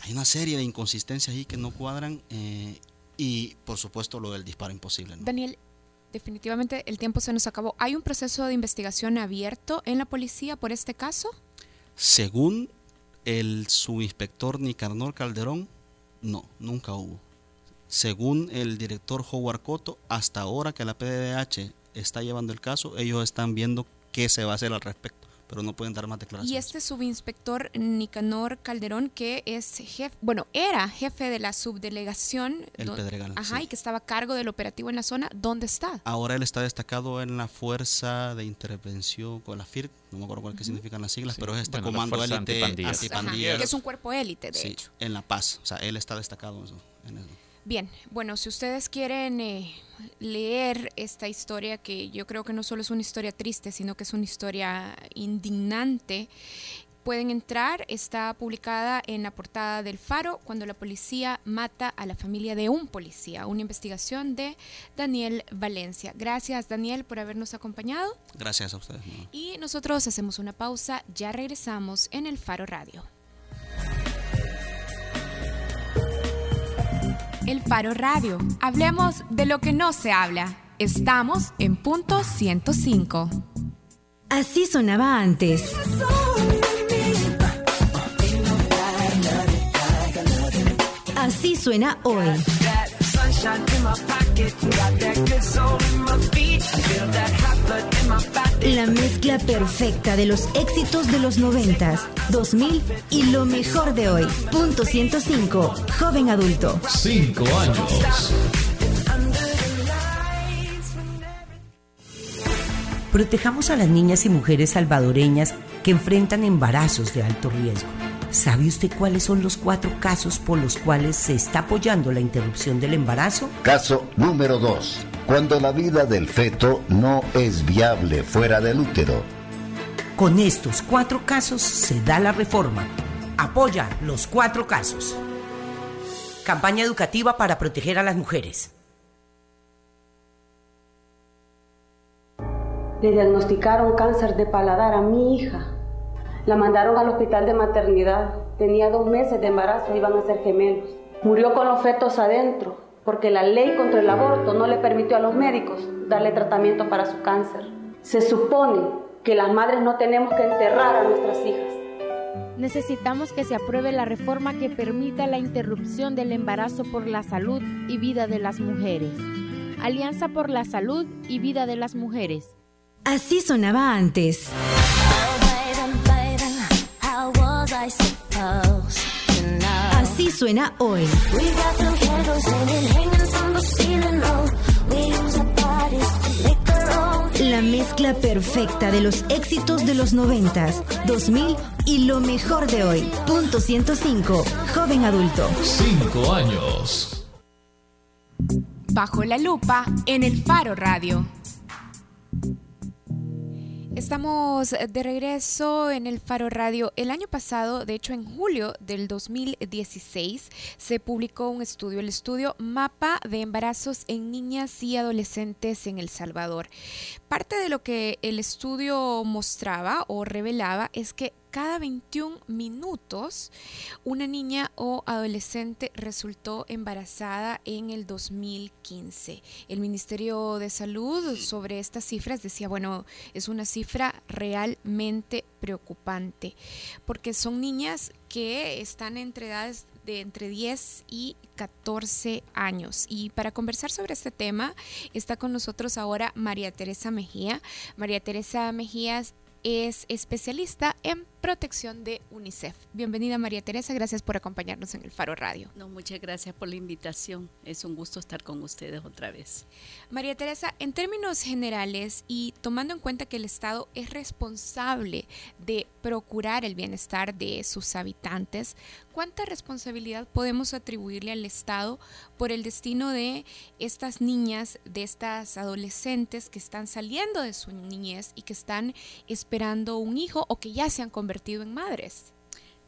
hay una serie de inconsistencias ahí que no cuadran eh, y por supuesto lo del disparo imposible. ¿no? Daniel, definitivamente el tiempo se nos acabó. ¿Hay un proceso de investigación abierto en la policía por este caso? Según el subinspector Nicanor Calderón, no, nunca hubo. Según el director Howard Cotto, hasta ahora que la PDH está llevando el caso, ellos están viendo qué se va a hacer al respecto, pero no pueden dar más declaraciones. Y este subinspector Nicanor Calderón, que es jefe, bueno, era jefe de la subdelegación. El Pedregal, Ajá, sí. y que estaba a cargo del operativo en la zona. ¿Dónde está? Ahora él está destacado en la Fuerza de Intervención con la FIRT, no me acuerdo cuál que significan las siglas, Sí, pero es este bueno, comando élite Antipandillas. Ajá, antipandillas. que es un cuerpo élite, de Sí, hecho. en La Paz, o sea, él está destacado en eso. en eso. Bien, bueno, si ustedes quieren eh, leer esta historia, que yo creo que no solo es una historia triste, sino que es una historia indignante, pueden entrar, está publicada en la portada del Faro, cuando la policía mata a la familia de un policía, una investigación de Daniel Valencia. Gracias Daniel por habernos acompañado Gracias a ustedes. y nosotros hacemos una pausa, ya regresamos en el Faro Radio. El Faro Radio. Hablemos de lo que no se habla. Estamos en punto 105. Así sonaba antes. Así suena hoy. La mezcla perfecta de los éxitos de los 90, 2000 y lo mejor de hoy. Punto 105. Joven adulto. Cinco años. Protejamos a las niñas y mujeres salvadoreñas que enfrentan embarazos de alto riesgo. ¿Sabe usted cuáles son los cuatro casos por los cuales se está apoyando la interrupción del embarazo? Caso número 2. Cuando la vida del feto no es viable fuera del útero. Con estos cuatro casos se da la reforma. Apoya los cuatro casos. Campaña educativa para proteger a las mujeres. Le diagnosticaron cáncer de paladar a mi hija. La mandaron al hospital de maternidad. Tenía dos meses de embarazo, iban a ser gemelos. Murió con los fetos adentro, porque la ley contra el aborto no le permitió a los médicos darle tratamiento para su cáncer. Se supone que las madres no tenemos que enterrar a nuestras hijas. Necesitamos que se apruebe la reforma que permita la interrupción del embarazo por la salud y vida de las mujeres. Alianza por la salud y vida de las mujeres. Así sonaba antes. Así suena hoy. La mezcla perfecta de los éxitos de los 90, 2000 y lo mejor de hoy. Punto 105. Joven adulto. Cinco años. Bajo la lupa en el Faro Radio. Estamos de regreso en el Faro Radio. El año pasado, de hecho en julio del 2016, se publicó un estudio, el estudio Mapa de embarazos en niñas y adolescentes en El Salvador. Parte de lo que el estudio mostraba o revelaba es que cada 21 minutos una niña o adolescente resultó embarazada en el 2015. El Ministerio de Salud sobre estas cifras decía, bueno, es una cifra realmente preocupante, porque son niñas que están entre edades de entre 10 y 14 años. Y para conversar sobre este tema está con nosotros ahora María Teresa Mejía. María Teresa Mejías es especialista en protección de UNICEF. Bienvenida María Teresa, gracias por acompañarnos en el Faro Radio. No, muchas gracias por la invitación. Es un gusto estar con ustedes otra vez. María Teresa, en términos generales y tomando en cuenta que el Estado es responsable de procurar el bienestar de sus habitantes, ¿cuánta responsabilidad podemos atribuirle al Estado por el destino de estas niñas, de estas adolescentes que están saliendo de su niñez y que están esperando un hijo o que ya se han convertido en madres?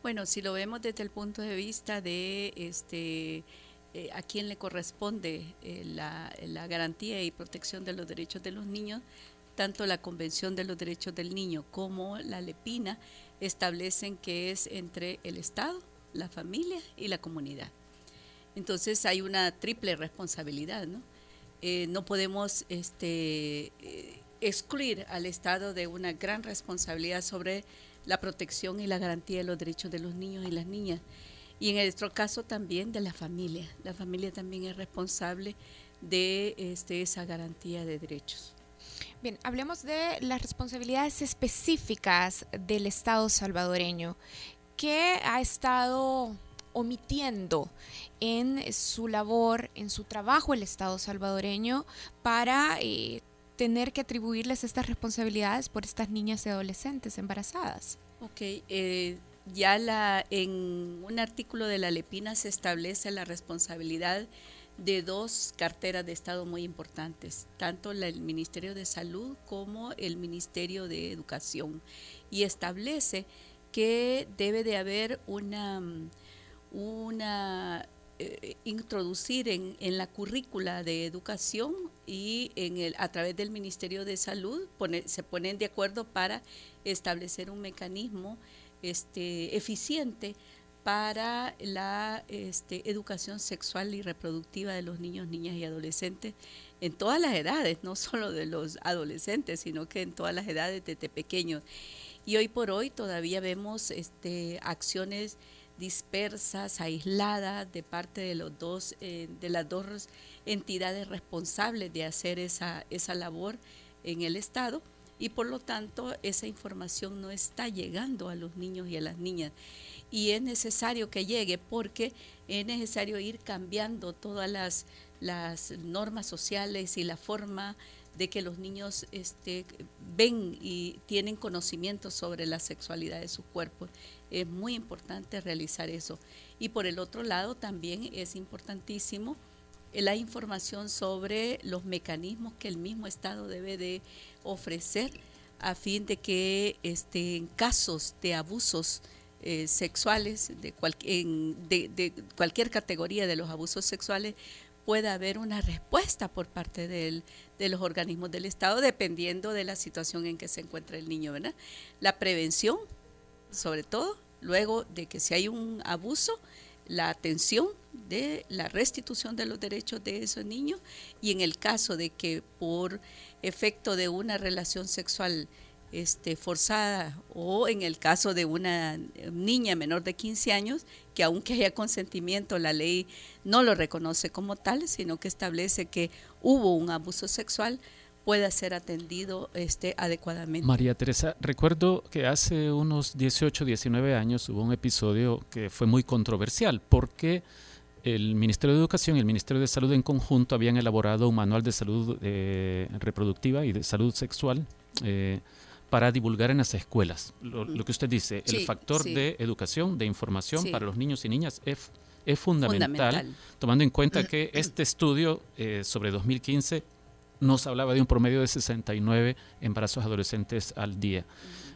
Bueno, si lo vemos desde el punto de vista de este eh, a quién le corresponde eh, la, la, garantía y protección de los derechos de los niños, tanto la Convención de los Derechos del Niño como la LEPINA establecen que es entre el Estado, la familia y la comunidad. Entonces hay una triple responsabilidad, ¿no? Eh, no podemos este, excluir al Estado de una gran responsabilidad sobre la protección y la garantía de los derechos de los niños y las niñas. Y en nuestro caso también de la familia. La familia también es responsable de este, esa garantía de derechos. Bien, hablemos de las responsabilidades específicas del Estado salvadoreño. ¿Qué ha estado omitiendo en su labor, en su trabajo el Estado salvadoreño para eh, tener que atribuirles estas responsabilidades por estas niñas y adolescentes embarazadas. Ok, eh, ya la, en un artículo de la Lepina se establece la responsabilidad de dos carteras de Estado muy importantes, tanto el Ministerio de Salud como el Ministerio de Educación, y establece que debe de haber una, una eh, introducir en, en, la currícula de educación y en el, a través del Ministerio de Salud se ponen de acuerdo para establecer un mecanismo este, eficiente para la este, educación sexual y reproductiva de los niños, niñas y adolescentes en todas las edades, no solo de los adolescentes, sino que en todas las edades desde pequeños. Y hoy por hoy todavía vemos este, acciones dispersas, aisladas de parte de, los dos, eh, de las dos entidades responsables de hacer esa, esa labor en el Estado y por lo tanto esa información no está llegando a los niños y a las niñas. Y es necesario que llegue porque es necesario ir cambiando todas las, las normas sociales y la forma de que los niños este, ven y tienen conocimiento sobre la sexualidad de su cuerpo. Es muy importante realizar eso. Y por el otro lado también es importantísimo la información sobre los mecanismos que el mismo Estado debe de ofrecer a fin de que este, en casos de abusos eh, sexuales, de, de, cualquier categoría de los abusos sexuales, pueda haber una respuesta por parte de los organismos del Estado, dependiendo de la situación en que se encuentra el niño, ¿verdad? La prevención, sobre todo, luego de que si hay un abuso, la atención de la restitución de los derechos de esos niños y en el caso de que por efecto de una relación sexual este, forzada o en el caso de una niña menor de 15 años, que aunque haya consentimiento, la ley no lo reconoce como tal, sino que establece que hubo un abuso sexual, pueda ser atendido este, adecuadamente. María Teresa, recuerdo que hace unos 18, 19 años hubo un episodio que fue muy controversial porque el Ministerio de Educación y el Ministerio de Salud en conjunto habían elaborado un manual de salud eh, reproductiva y de salud sexual. Eh, para divulgar en las escuelas. Lo, que usted dice, el factor de educación, de información para los niños y niñas es, es fundamental, tomando en cuenta que este estudio eh, sobre 2015 nos hablaba de un promedio de 69 embarazos adolescentes al día.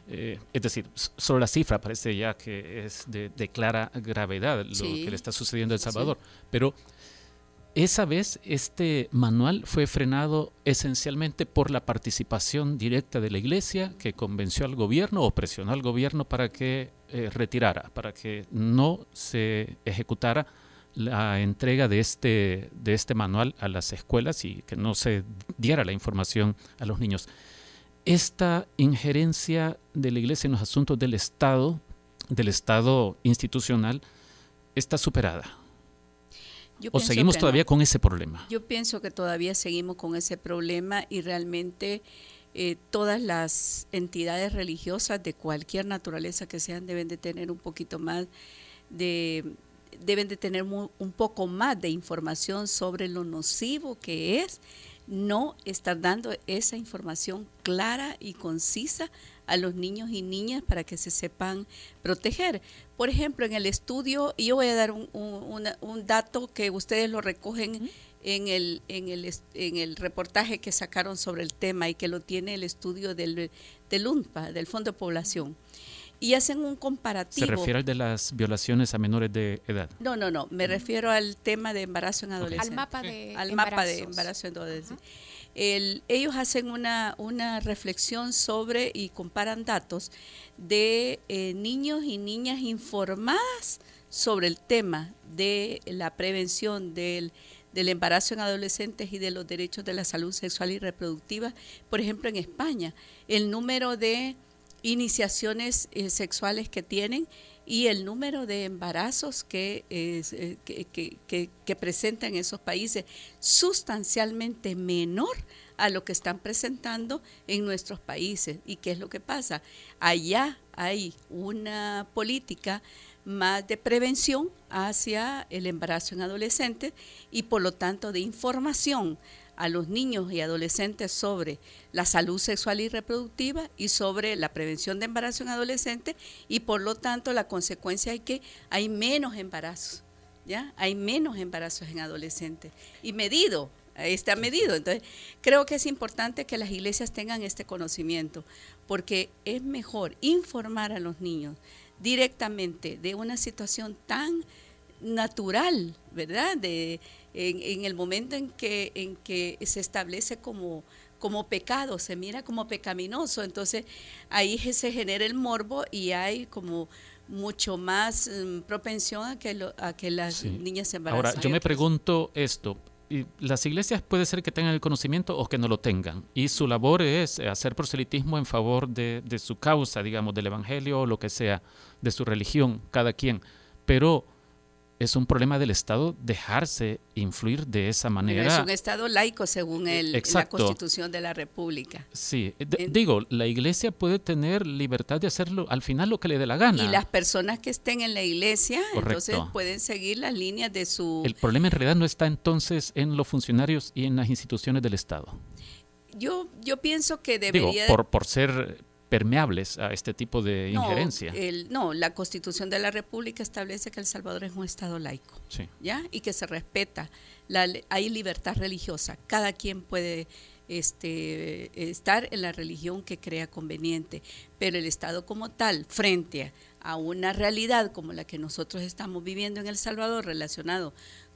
Eh, es decir, solo la cifra parece ya que es de, clara gravedad lo que le está sucediendo a El Salvador. Pero esa vez este manual fue frenado esencialmente por la participación directa de la iglesia que convenció al gobierno o presionó al gobierno para que eh, retirara, para que no se ejecutara la entrega de este, de este manual a las escuelas y que no se diera la información a los niños. Esta injerencia de la iglesia en los asuntos del Estado, del Estado institucional, está superada ¿O seguimos todavía con ese problema? Yo pienso que todavía seguimos con ese problema y realmente eh, todas las entidades religiosas de cualquier naturaleza que sean deben de tener un poquito más de deben de tener un poco más de información sobre lo nocivo que es no estar dando esa información clara y concisa a los niños y niñas para que se sepan proteger. Por ejemplo, en el estudio, yo voy a dar un, un, dato que ustedes lo recogen en, el, en, el, en el reportaje que sacaron sobre el tema y que lo tiene el estudio del, del UNPA, del Fondo de Población y hacen un comparativo. ¿Se refiere al de las violaciones a menores de edad? No, no, no, me refiero al tema de embarazo en adolescentes. Al mapa de Al mapa de embarazo en adolescentes ellos hacen una, una, reflexión sobre y comparan datos de eh, niños y niñas informadas sobre el tema de la prevención del, del, embarazo en adolescentes y de los derechos de la salud sexual y reproductiva. Por ejemplo, en España, el número de iniciaciones eh, sexuales que tienen y el número de embarazos que, eh, que, que, presentan esos países sustancialmente menor a lo que están presentando en nuestros países. ¿Y qué es lo que pasa? Allá hay una política más de prevención hacia el embarazo en adolescentes y por lo tanto de información a los niños y adolescentes sobre la salud sexual y reproductiva y sobre la prevención de embarazo en adolescentes y por lo tanto la consecuencia es que hay menos embarazos, ¿ya? Hay menos embarazos en adolescentes y medido, está medido. Entonces, creo que es importante que las iglesias tengan este conocimiento porque es mejor informar a los niños directamente de una situación tan natural, ¿verdad? De en, el momento en que, en que se establece como, como pecado, se mira como pecaminoso, entonces ahí se genera el morbo y hay como mucho más mm, propensión a que, a que las niñas se embaracen. Ahora, yo me pregunto esto, las iglesias puede ser que tengan el conocimiento o que no lo tengan. Y su labor es hacer proselitismo en favor de, de, su causa, digamos, del evangelio o lo que sea, de su religión, cada quien. Pero es un problema del Estado dejarse influir de esa manera. es un Estado laico según el, la Constitución de la República. Sí, digo, la Iglesia puede tener libertad de hacerlo al final lo que le dé la gana. Y las personas que estén en la Iglesia, entonces pueden seguir las líneas de su... El problema en realidad no está entonces en los funcionarios y en las instituciones del Estado. Yo, yo pienso que debería... Digo, por, por ser permeables a este tipo de injerencia. no, la Constitución de la República establece que El Salvador es un Estado laico, ¿ya? Y que se respeta, la, hay libertad religiosa, cada quien puede este, estar en la religión que crea conveniente, pero el Estado como tal, frente a una realidad como la que nosotros estamos viviendo en El Salvador relacionado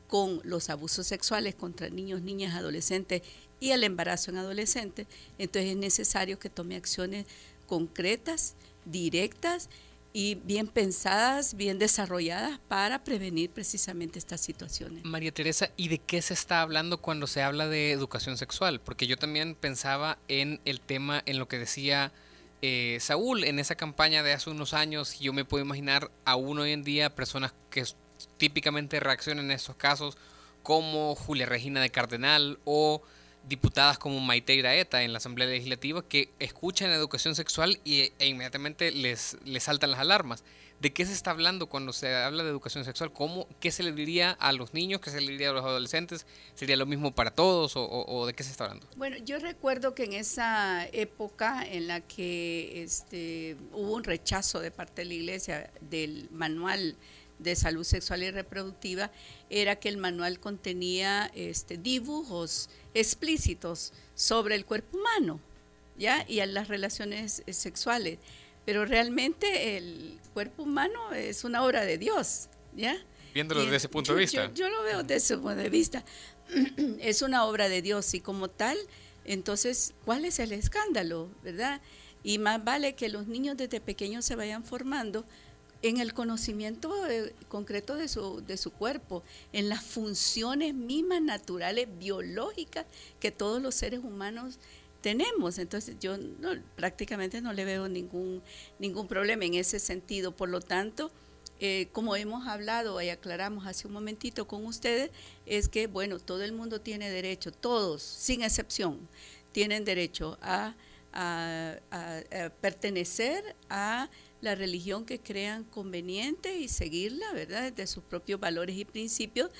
con los abusos sexuales contra niños, niñas, adolescentes y el embarazo en adolescentes, entonces es necesario que tome acciones concretas, directas y bien pensadas, bien desarrolladas para prevenir precisamente estas situaciones. María Teresa, ¿y de qué se está hablando cuando se habla de educación sexual? Porque yo también pensaba en el tema, en lo que decía eh, Saúl en esa campaña de hace unos años, y yo me puedo imaginar aún hoy en día personas que típicamente reaccionan en estos casos, como Julia Regina de Cardenal o diputadas como Maite Iraeta en la Asamblea Legislativa que escuchan educación sexual y, e inmediatamente les, les saltan las alarmas. ¿De qué se está hablando cuando se habla de educación sexual? ¿Cómo, ¿Qué se le diría a los niños? ¿Qué se le diría a los adolescentes? ¿Sería lo mismo para todos o, de qué se está hablando? Bueno, yo recuerdo que en esa época en la que este, hubo un rechazo de parte de la Iglesia del manual de salud sexual y reproductiva era que el manual contenía este, dibujos explícitos sobre el cuerpo humano ¿ya? y las relaciones eh, sexuales. Pero realmente el cuerpo humano es una obra de Dios, ¿ya? Viéndolo desde ese punto de vista. Yo, lo veo desde ese punto de vista. es una obra de Dios y como tal, entonces, ¿cuál es el escándalo, verdad? Y más vale que los niños desde pequeños se vayan formando en el conocimiento eh, concreto de su, de su cuerpo, en las funciones mismas naturales, biológicas que todos los seres humanos tenemos. Entonces yo prácticamente no le veo ningún, ningún problema en ese sentido. Por lo tanto, eh, como hemos hablado y aclaramos hace un momentito con ustedes, es que, bueno, todo el mundo tiene derecho, todos, sin excepción, tienen derecho a, pertenecer a la religión que crean conveniente y seguirla, ¿verdad?, de sus propios valores y principios.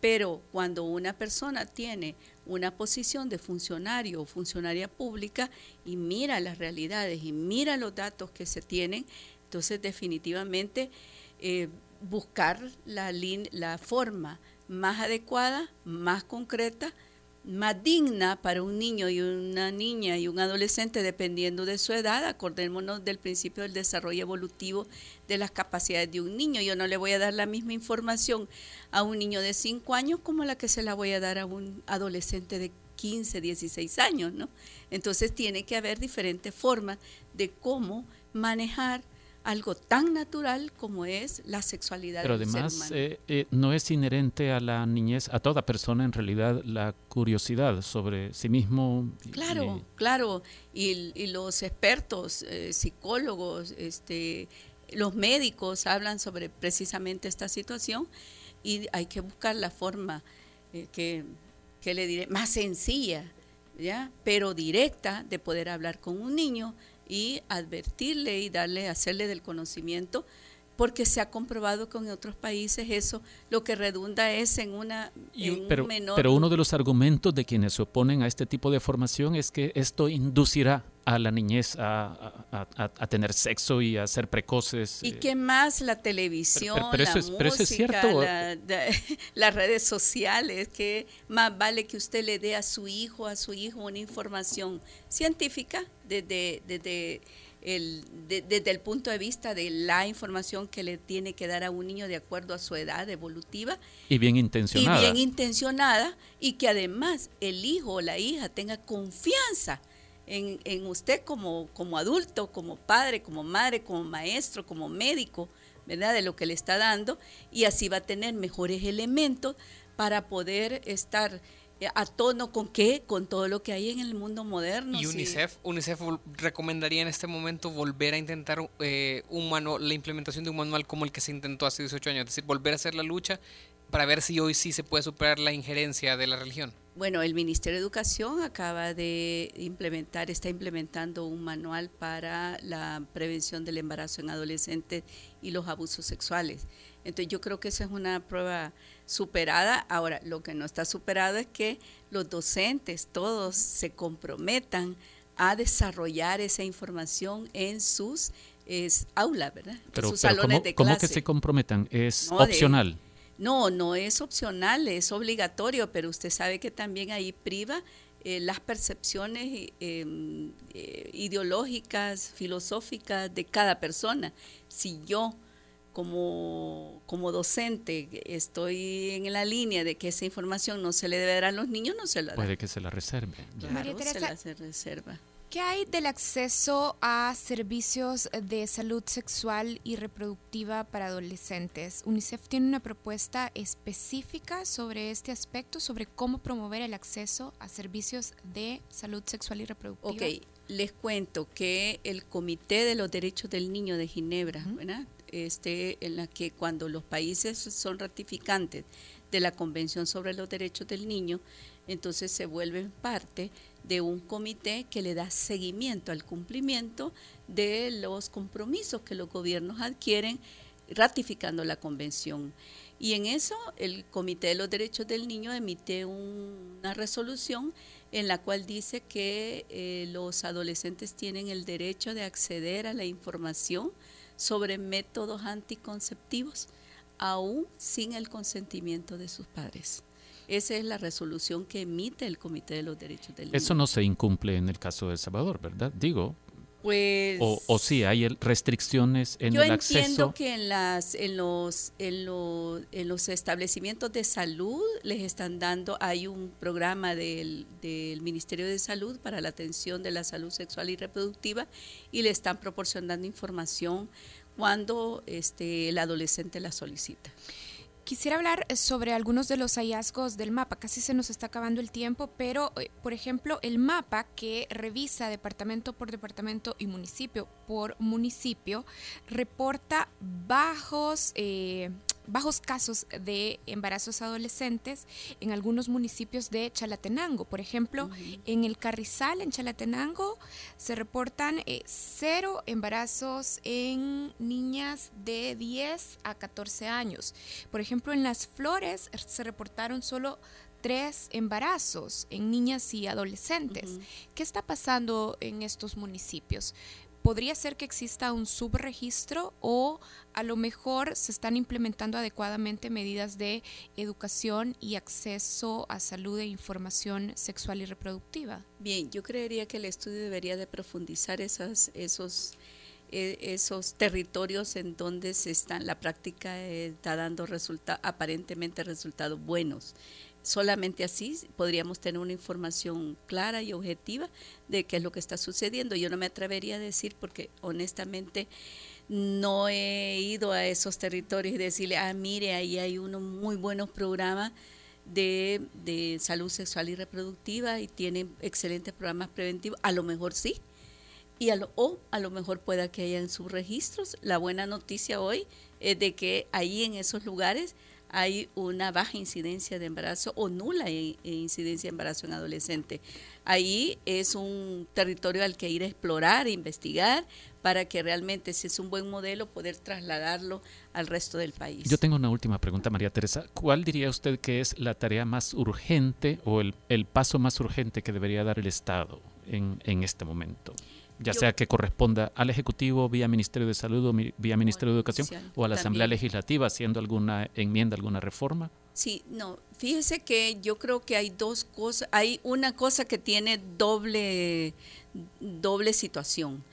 Pero cuando una persona tiene una posición de funcionario o funcionaria pública y mira las realidades y mira los datos que se tienen, entonces definitivamente eh, buscar la forma más adecuada, más concreta, más digna para un niño y una niña y un adolescente dependiendo de su edad. Acordémonos del principio del desarrollo evolutivo de las capacidades de un niño. Yo no le voy a dar la misma información a un niño de 5 años como la que se la voy a dar a un adolescente de 15, 16 años, ¿no? Entonces tiene que haber diferentes formas de cómo manejar algo tan natural como es la sexualidad. Pero además eh, eh, no es inherente a la niñez, a toda persona en realidad, la curiosidad sobre sí mismo. Claro, claro. Y, los expertos, eh, psicólogos, este, los médicos hablan sobre precisamente esta situación y hay que buscar la forma que, que le diré, más sencilla, ¿ya? pero directa de poder hablar con un niño y advertirle y darle, hacerle del conocimiento, porque se ha comprobado que en otros países eso lo que redunda es en una pero, menor... Pero uno de los argumentos de quienes se oponen a este tipo de formación es que esto inducirá a la niñez a, tener sexo y a ser precoces. Y eh. que más la televisión, la música, las redes sociales, que más vale que usted le dé a su hijo, a su hijo una información científica desde, desde, el, desde el punto de vista de la información que le tiene que dar a un niño de acuerdo a su edad evolutiva. Y bien intencionada. Y bien intencionada, y que además el hijo o la hija tenga confianza en, usted como, como adulto, como padre, como madre, como maestro, como médico, ¿verdad? De lo que le está dando y así va a tener mejores elementos para poder estar a tono con qué, con todo lo que hay en el mundo moderno. Y UNICEF, UNICEF recomendaría en este momento volver a intentar eh, un manual, la implementación de un manual como el que se intentó hace 18 años, es decir, volver a hacer la lucha para ver si hoy sí se puede superar la injerencia de la religión. Bueno, el Ministerio de Educación acaba de implementar, está implementando un manual para la prevención del embarazo en adolescentes y los abusos sexuales. Entonces yo creo que esa es una prueba superada. Ahora, lo que no está superado es que los docentes todos se comprometan a desarrollar esa información en sus aulas, ¿verdad? en sus salones de clase. ¿cómo que se comprometan? ¿Es opcional? No, no es opcional, es obligatorio, pero usted sabe que también ahí priva eh, las percepciones em, eh, ideológicas, filosóficas de cada persona. Si yo como, como docente estoy en la línea de que esa información no se le debe dar a los niños, no se la da. Puede que se la reserve. Claro, se la se reserva. ¿Qué hay del acceso a servicios de salud sexual y reproductiva para adolescentes? UNICEF tiene una propuesta específica sobre este aspecto, sobre cómo promover el acceso a servicios de salud sexual y reproductiva. Ok, les cuento que el Comité de los Derechos del Niño de Ginebra, Este, en la que cuando los países son ratificantes de la Convención sobre los Derechos del Niño, entonces se vuelven parte de un comité que le da seguimiento al cumplimiento de los compromisos que los gobiernos adquieren ratificando la convención. Y en eso el Comité de los Derechos del Niño emite una resolución en la cual dice que eh, los adolescentes tienen el derecho de acceder a la información sobre métodos anticonceptivos, aún sin el consentimiento de sus padres. Esa es la resolución que emite el Comité de los Derechos del Niño. Eso no se incumple en el caso de El Salvador, ¿verdad? Digo, Pues o, o sí hay restricciones en yo el entiendo acceso. que en las en los en los en los establecimientos de salud les están dando hay un programa del, del Ministerio de Salud para la atención de la salud sexual y reproductiva y le están proporcionando información cuando este el adolescente la solicita. Quisiera hablar eh, sobre algunos de los hallazgos del mapa. Casi se nos está acabando el tiempo, pero, eh, por ejemplo, el mapa que revisa departamento por departamento y municipio por municipio reporta bajos, eh, bajos casos de embarazos adolescentes en algunos municipios de Chalatenango. Por ejemplo, en el Carrizal, en Chalatenango, se reportan eh, cero embarazos en niñas de 10 a 14 años. Por ejemplo, en Las Flores se reportaron solo tres embarazos en niñas y adolescentes. ¿Qué está pasando en estos municipios? ¿Podría ser que exista un subregistro o a lo mejor se están implementando adecuadamente medidas de educación y acceso a salud e información sexual y reproductiva? Bien, yo creería que el estudio debería de profundizar esas, esos, eh, esos territorios en donde se están, la práctica eh, está dando aparentemente resultados buenos. Solamente así podríamos tener una información clara y objetiva de qué es lo que está sucediendo. Yo no me atrevería a decir porque honestamente no he ido a esos territorios y decirle, ah, mire, ahí hay unos muy buenos programas de, de salud sexual y reproductiva y tienen excelentes programas preventivos. A lo mejor sí. Y a lo, o a lo mejor pueda que haya en sus registros. La buena noticia hoy es de que ahí en esos lugares hay una baja incidencia de embarazo o nula i- incidencia de embarazo en adolescente. Ahí es un territorio al que ir a explorar, e investigar, para que realmente, si es un buen modelo, poder trasladarlo al resto del país. Yo tengo una última pregunta, María Teresa. ¿Cuál diría usted que es la tarea más urgente o el, el paso más urgente que debería dar el Estado en, en este momento? Ya sea que corresponda al Ejecutivo vía Ministerio de Salud o mi- vía Ministerio de Educación o a la Asamblea. Legislativa haciendo alguna enmienda, alguna reforma. Sí, no, fíjese que yo creo que hay dos cosas, hay una cosa que tiene doble, doble situación.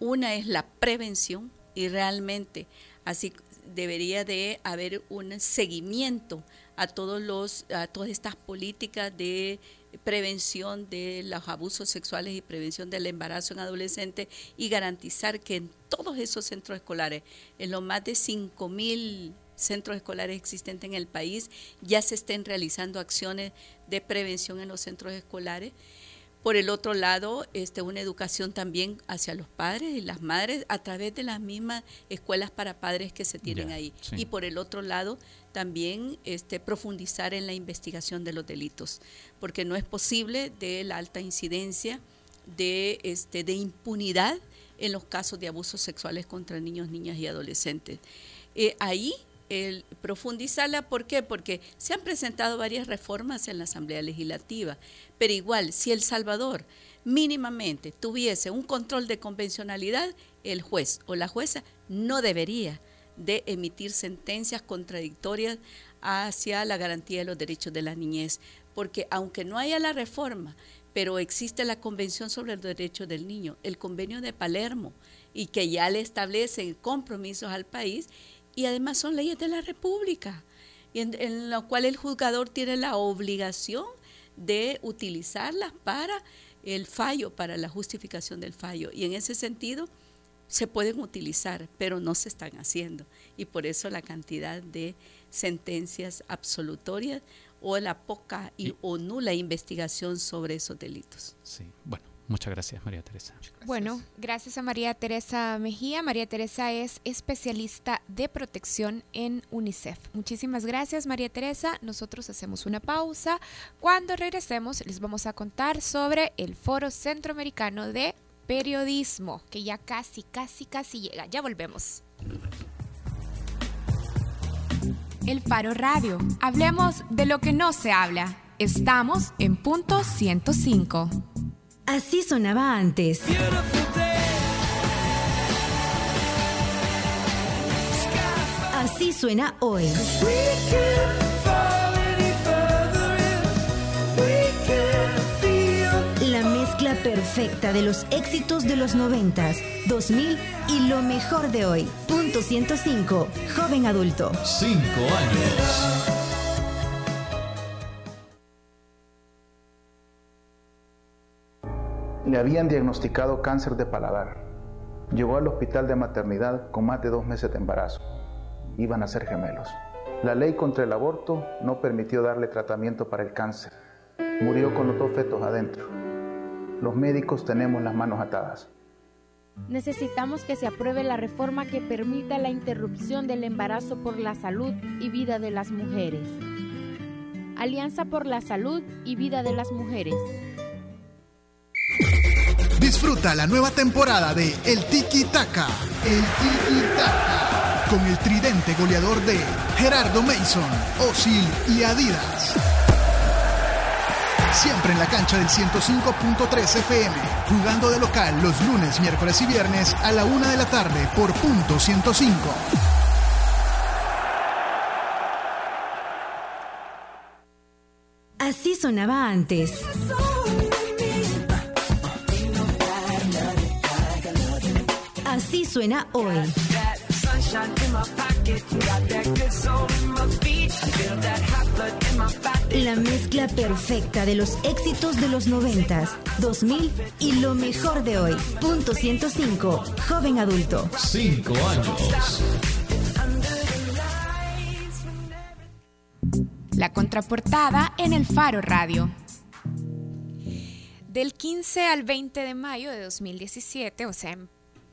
Una es la prevención y realmente así debería de haber un seguimiento a todos los a todas estas políticas de prevención de los abusos sexuales y prevención del embarazo en adolescentes y garantizar que en todos esos centros escolares, en los más de 5 mil centros escolares existentes en el país, ya se estén realizando acciones de prevención en los centros escolares. Por el otro lado, este, una educación también hacia los padres y las madres a través de las mismas escuelas para padres que se tienen ahí. sí. Y por el otro lado, también este, profundizar en la investigación de los delitos, porque no es posible de la alta incidencia de, este, de impunidad en los casos de abusos sexuales contra niños, niñas y adolescentes. Eh, ahí el profundizarla, ¿por qué? Porque se han presentado varias reformas en la Asamblea Legislativa, pero igual, si El Salvador mínimamente tuviese un control de convencionalidad, el juez o la jueza no debería de emitir sentencias contradictorias hacia la garantía de los derechos de la niñez, porque aunque no haya la reforma, pero existe la Convención sobre los Derechos del Niño, el Convenio de Palermo, y que ya le establecen compromisos al país, y además son leyes de la República, y en, en lo cual el juzgador tiene la obligación de utilizarlas para el fallo, para la justificación del fallo. Y en ese sentido se pueden utilizar, pero no se están haciendo. Y por eso la cantidad de sentencias absolutorias o la poca y, o nula investigación sobre esos delitos. Sí, bueno, muchas gracias, María Teresa. Bueno, gracias a María Teresa Mejía. María Teresa es especialista de protección en UNICEF. Muchísimas gracias, María Teresa. Nosotros hacemos una pausa. Cuando regresemos, les vamos a contar sobre el Foro Centroamericano de Periodismo, que ya casi, casi, casi llega. Ya volvemos. El Faro Radio. Hablemos de lo que no se habla. Estamos en punto 105. Así sonaba antes. Así suena hoy. La mezcla perfecta de los éxitos de los 90, 2000 y lo mejor de hoy. Punto 105, joven adulto. Cinco años. Le habían diagnosticado cáncer de paladar. Llegó al hospital de maternidad con más de dos meses de embarazo. Iban a ser gemelos. La ley contra el aborto no permitió darle tratamiento para el cáncer. Murió con los dos fetos adentro. Los médicos tenemos las manos atadas. Necesitamos que se apruebe la reforma que permita la interrupción del embarazo por la salud y vida de las mujeres. Alianza por la Salud y Vida de las Mujeres. Disfruta la nueva temporada de El Tiki Taka. El Tiki Taka. Con el tridente goleador de Gerardo Mason, Osil y Adidas. Siempre en la cancha del 105.3 FM. Jugando de local los lunes, miércoles y viernes a la una de la tarde por punto 105. Así sonaba antes. Suena hoy. La mezcla perfecta de los éxitos de los 90, 2000 y lo mejor de hoy. Punto 105, joven adulto. Cinco años. La contraportada en el Faro Radio. Del 15 al 20 de mayo de 2017, o sea, en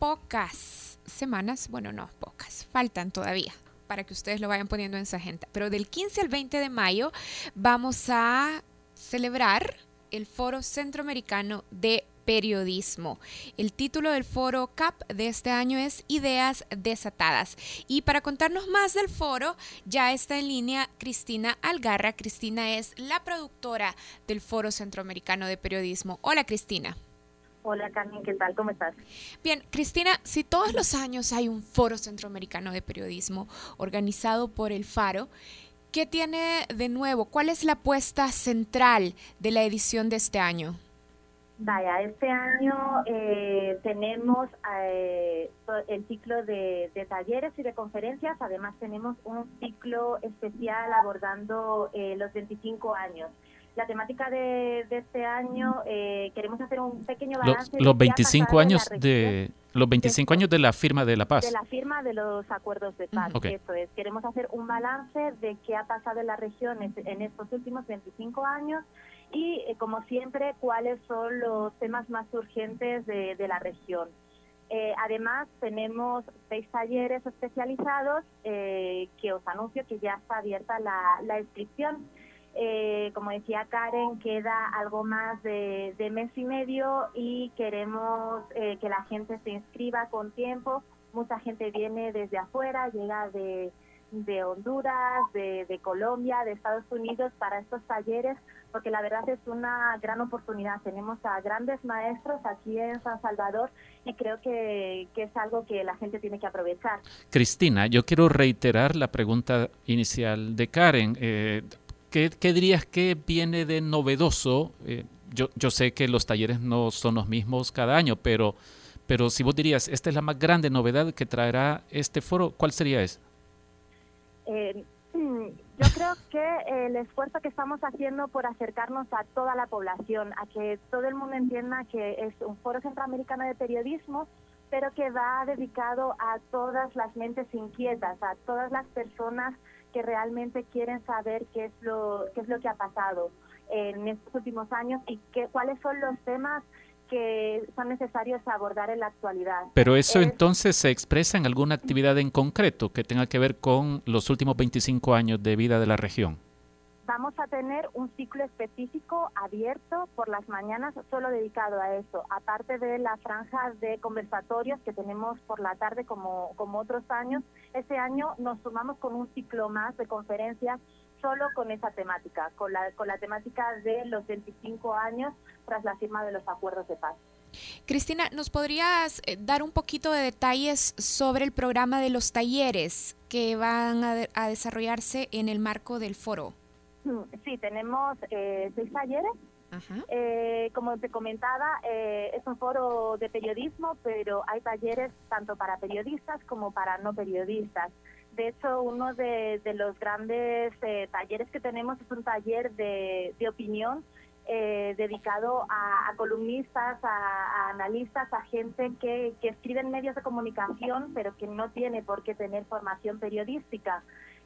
pocas semanas, bueno, no, pocas, faltan todavía para que ustedes lo vayan poniendo en su agenda. Pero del 15 al 20 de mayo vamos a celebrar el Foro Centroamericano de Periodismo. El título del foro CAP de este año es Ideas Desatadas. Y para contarnos más del foro, ya está en línea Cristina Algarra. Cristina es la productora del Foro Centroamericano de Periodismo. Hola Cristina. Hola Carmen, ¿qué tal? ¿Cómo estás? Bien, Cristina, si todos los años hay un foro centroamericano de periodismo organizado por el Faro, ¿qué tiene de nuevo? ¿Cuál es la apuesta central de la edición de este año? Vaya, este año eh, tenemos eh, el ciclo de, de, talleres y de conferencias, además tenemos un ciclo especial abordando eh, los 25 años la temática de, este año eh, queremos hacer un pequeño balance los, 25 años de los 25 años de la firma de la paz. De la firma de los acuerdos de paz eso es. Queremos hacer un balance de qué ha pasado en la región en estos últimos 25 años y eh, como siempre cuáles son los temas más urgentes de, la región. Eh, además, tenemos seis talleres especializados que os anuncio que ya está abierta la, la inscripción. Eh, como decía Karen, queda algo más de, mes y medio y queremos eh, que la gente se inscriba con tiempo. Mucha gente viene desde afuera, llega de, Honduras, de, Colombia, de Estados Unidos para estos talleres, porque la verdad es una gran oportunidad. Tenemos a grandes maestros aquí en San Salvador y creo que, es algo que la gente tiene que aprovechar. Cristina, yo quiero reiterar la pregunta inicial de Karen. Eh, ¿qué, dirías que viene de novedoso? Eh, yo, yo sé que los talleres no son los mismos cada año, pero, pero si vos dirías, esta es la más grande novedad que traerá este foro, ¿cuál sería esa? Eh, yo creo que el esfuerzo que estamos haciendo por acercarnos a toda la población, a que todo el mundo entienda que es un foro centroamericano de periodismo, pero que va dedicado a todas las mentes inquietas, a todas las personas que realmente quieren saber qué es lo, qué es lo que ha pasado en estos últimos años y qué, cuáles son los temas que son necesarios abordar en la actualidad. Pero eso entonces se expresa en alguna actividad en concreto que tenga que ver con los últimos 25 años de vida de la región vamos a tener un ciclo específico abierto por las mañanas solo dedicado a eso, aparte de la franja de conversatorios que tenemos por la tarde como, como otros años. Este año nos sumamos con un ciclo más de conferencias solo con esa temática, con la, con la temática de los 25 años tras la firma de los acuerdos de paz. Cristina, ¿nos podrías eh, dar un poquito de detalles sobre el programa de los talleres que van a desarrollarse en el marco del foro? Sí, tenemos eh, seis talleres Eh, como te comentaba, eh, es un foro de periodismo, pero hay talleres tanto para periodistas como para no periodistas. De hecho, uno de, los grandes eh, talleres que tenemos es un taller de, opinión dedicado a, columnistas, a, analistas, a gente que, que escribe en medios de comunicación, pero que no tiene por qué tener formación periodística,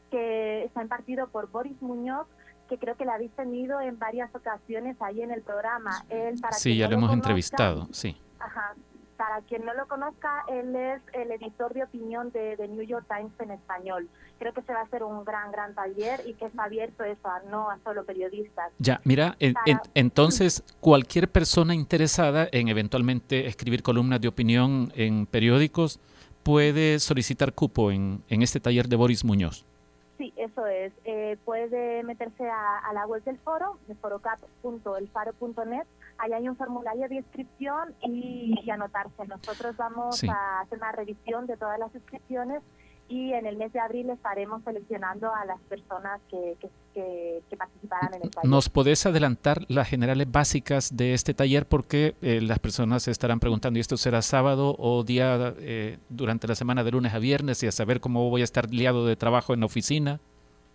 que está impartido por Boris Muñoz, que creo que la habéis tenido en varias ocasiones ahí en el programa. Él, para sí, ya lo hemos entrevistado, sí. Ajá. Para quien no lo conozca, él es el editor de opinión de, The New York Times en español. Creo que se va a hacer un gran, gran taller y que está abierto eso a no a solo periodistas. Ya, mira, entonces cualquier persona interesada en eventualmente escribir columnas de opinión en periódicos puede solicitar cupo en, en este taller de Boris Muñoz. Sí, eso es. Eh, puede meterse a, la web del foro, de forocap.elfaro.net. Ahí hay un formulario de inscripción y, anotarse. Nosotros vamos a hacer una revisión de todas las inscripciones y en el mes de abril estaremos seleccionando a las personas que, participarán en el taller. ¿Nos podés adelantar las generales básicas de este taller? Porque eh, las personas se estarán preguntando, ¿y esto será sábado o día eh, durante la semana de lunes a viernes? Y a saber cómo voy a estar liado de trabajo en la oficina.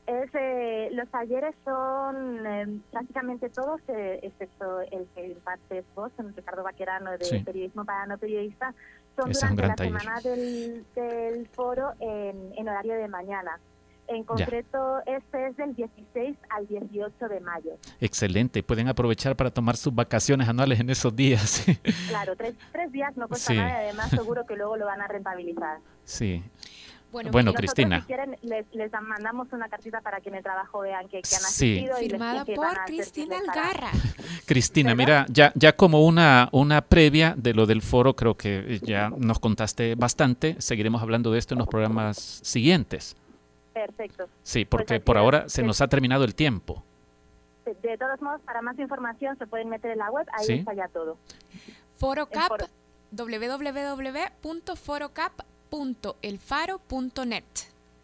Eh, los talleres son prácticamente todos, excepto el que impartes vos, Ricardo Vaquerano, de Periodismo para No Periodistas, son durante la semana del, del foro en, en, horario de mañana. En concreto, este es del 16 al 18 de mayo. Excelente, pueden aprovechar para tomar sus vacaciones anuales en esos días. claro, tres, tres días no cuesta nada y además seguro que luego lo van a rentabilizar. Sí. Bueno, Cristina. Si quieren, les, mandamos una cartita para que en el trabajo vean que, han asistido. Y Firmada por Cristina Algarra. Cristina, mira, ya, ya como una, una previa de lo del foro, creo que ya nos contaste bastante. Seguiremos hablando de esto en los programas siguientes. Perfecto. Sí, pues porque por ahora se nos ha terminado el tiempo. De, todos modos, para más información se pueden meter en la web, ahí está ya todo. Forocap, www.forocap.com elfaro.net.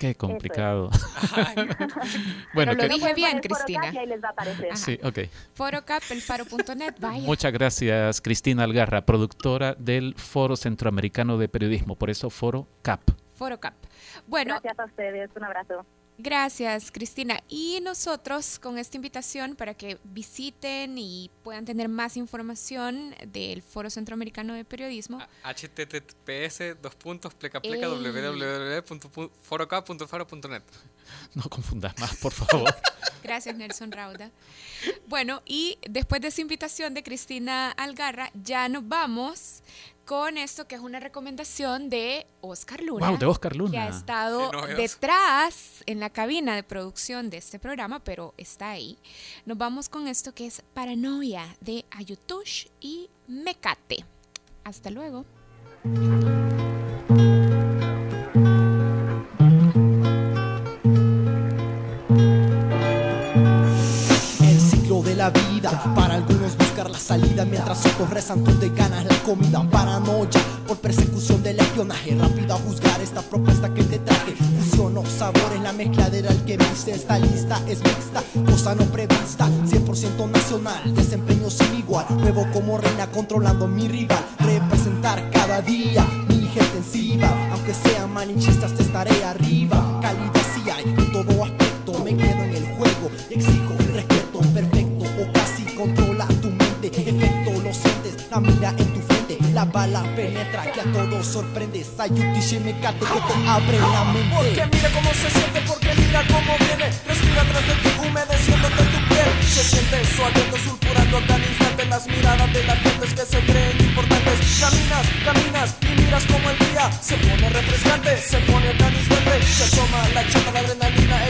Qué complicado. bueno, lo dije bien, Cristina. Sí, ok. Forocapelfaro.net, vaya. Muchas gracias, Cristina Algarra, productora del Foro Centroamericano de Periodismo. Por eso, Foro Cap. Foro Cap. Bueno. Gracias a ustedes. Un abrazo. Gracias, Cristina. Y nosotros con esta invitación para que visiten y puedan tener más información del Foro Centroamericano de Periodismo. https dos puntos pleca pleca No confundas más, por favor. Gracias, Nelson Rauda. Bueno, y después de esa invitación de Cristina Algarra, ya nos vamos con esto que es una recomendación de Oscar Luna. Wow, de Oscar Luna. Que ha estado detrás en la cabina de producción de este programa, pero está ahí. Nos vamos con esto que es Paranoia de Ayutush y Mecate. Hasta luego. de la vida. Para salida mientras otros rezan de ganas la comida. Paranoia por persecución del espionaje. Rápido a juzgar esta propuesta que te traje. Fusiono sabores, la mezcladera el que viste. Esta lista es mixta, cosa no prevista. 100% nacional, desempeño sin igual. Nuevo como reina controlando mi rival. Representar cada día mi gente encima. Aunque sean malinchistas, te estaré arriba. Calidad si hay en todo aspecto. Me quedo en el juego exijo la mira en tu frente. La bala penetra que a todos sorprende. Sayuti Shimekate que te abre la mente. Porque mira cómo se siente, porque mira cómo viene. Respira atrás de ti, humedeciéndote tu piel. Se siente suaveando, sulfurando a cada instante las miradas de las gentes que se creen importantes. Caminas, caminas y miras como el día se pone refrescante, se pone tan instante. Se asoma la chapa, la adrenalina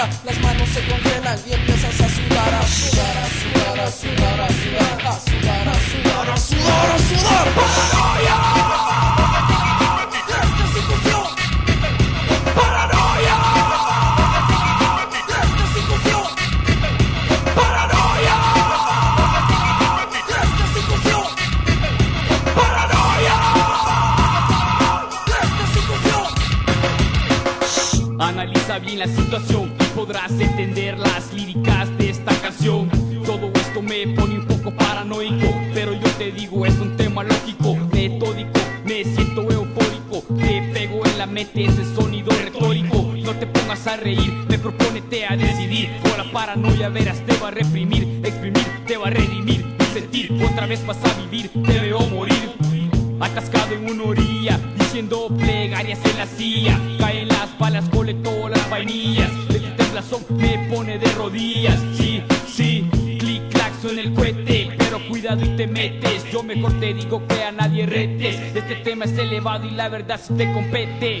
las manos se congelan y empiezas a sudar, a sudar, a sudar, a sudar, a sudar, a sudar, a sudar, a sudar, a sudar. ¡Paranoia! ¡Paranoia! ¡Paranoia! Analiza bien la situación podrás entender las líricas de esta canción. Todo esto me pone un poco paranoico, pero yo te digo es un tema lógico, metódico, me siento eufórico, te pego en la mente ese sonido retórico, no te pongas a reír, me proponete a decidir, por la paranoia verás te va a reprimir, exprimir, te va a redimir, sentir, otra vez vas a vivir, te veo morir, atascado en una orilla, diciendo plegarias en la silla, caen las balas, cole todas las vainillas, me pone de rodillas, sí, sí, clic clac suena el cohete, pero cuidado y te metes, yo mejor te digo que a nadie retes, este tema es elevado y la verdad si te compete.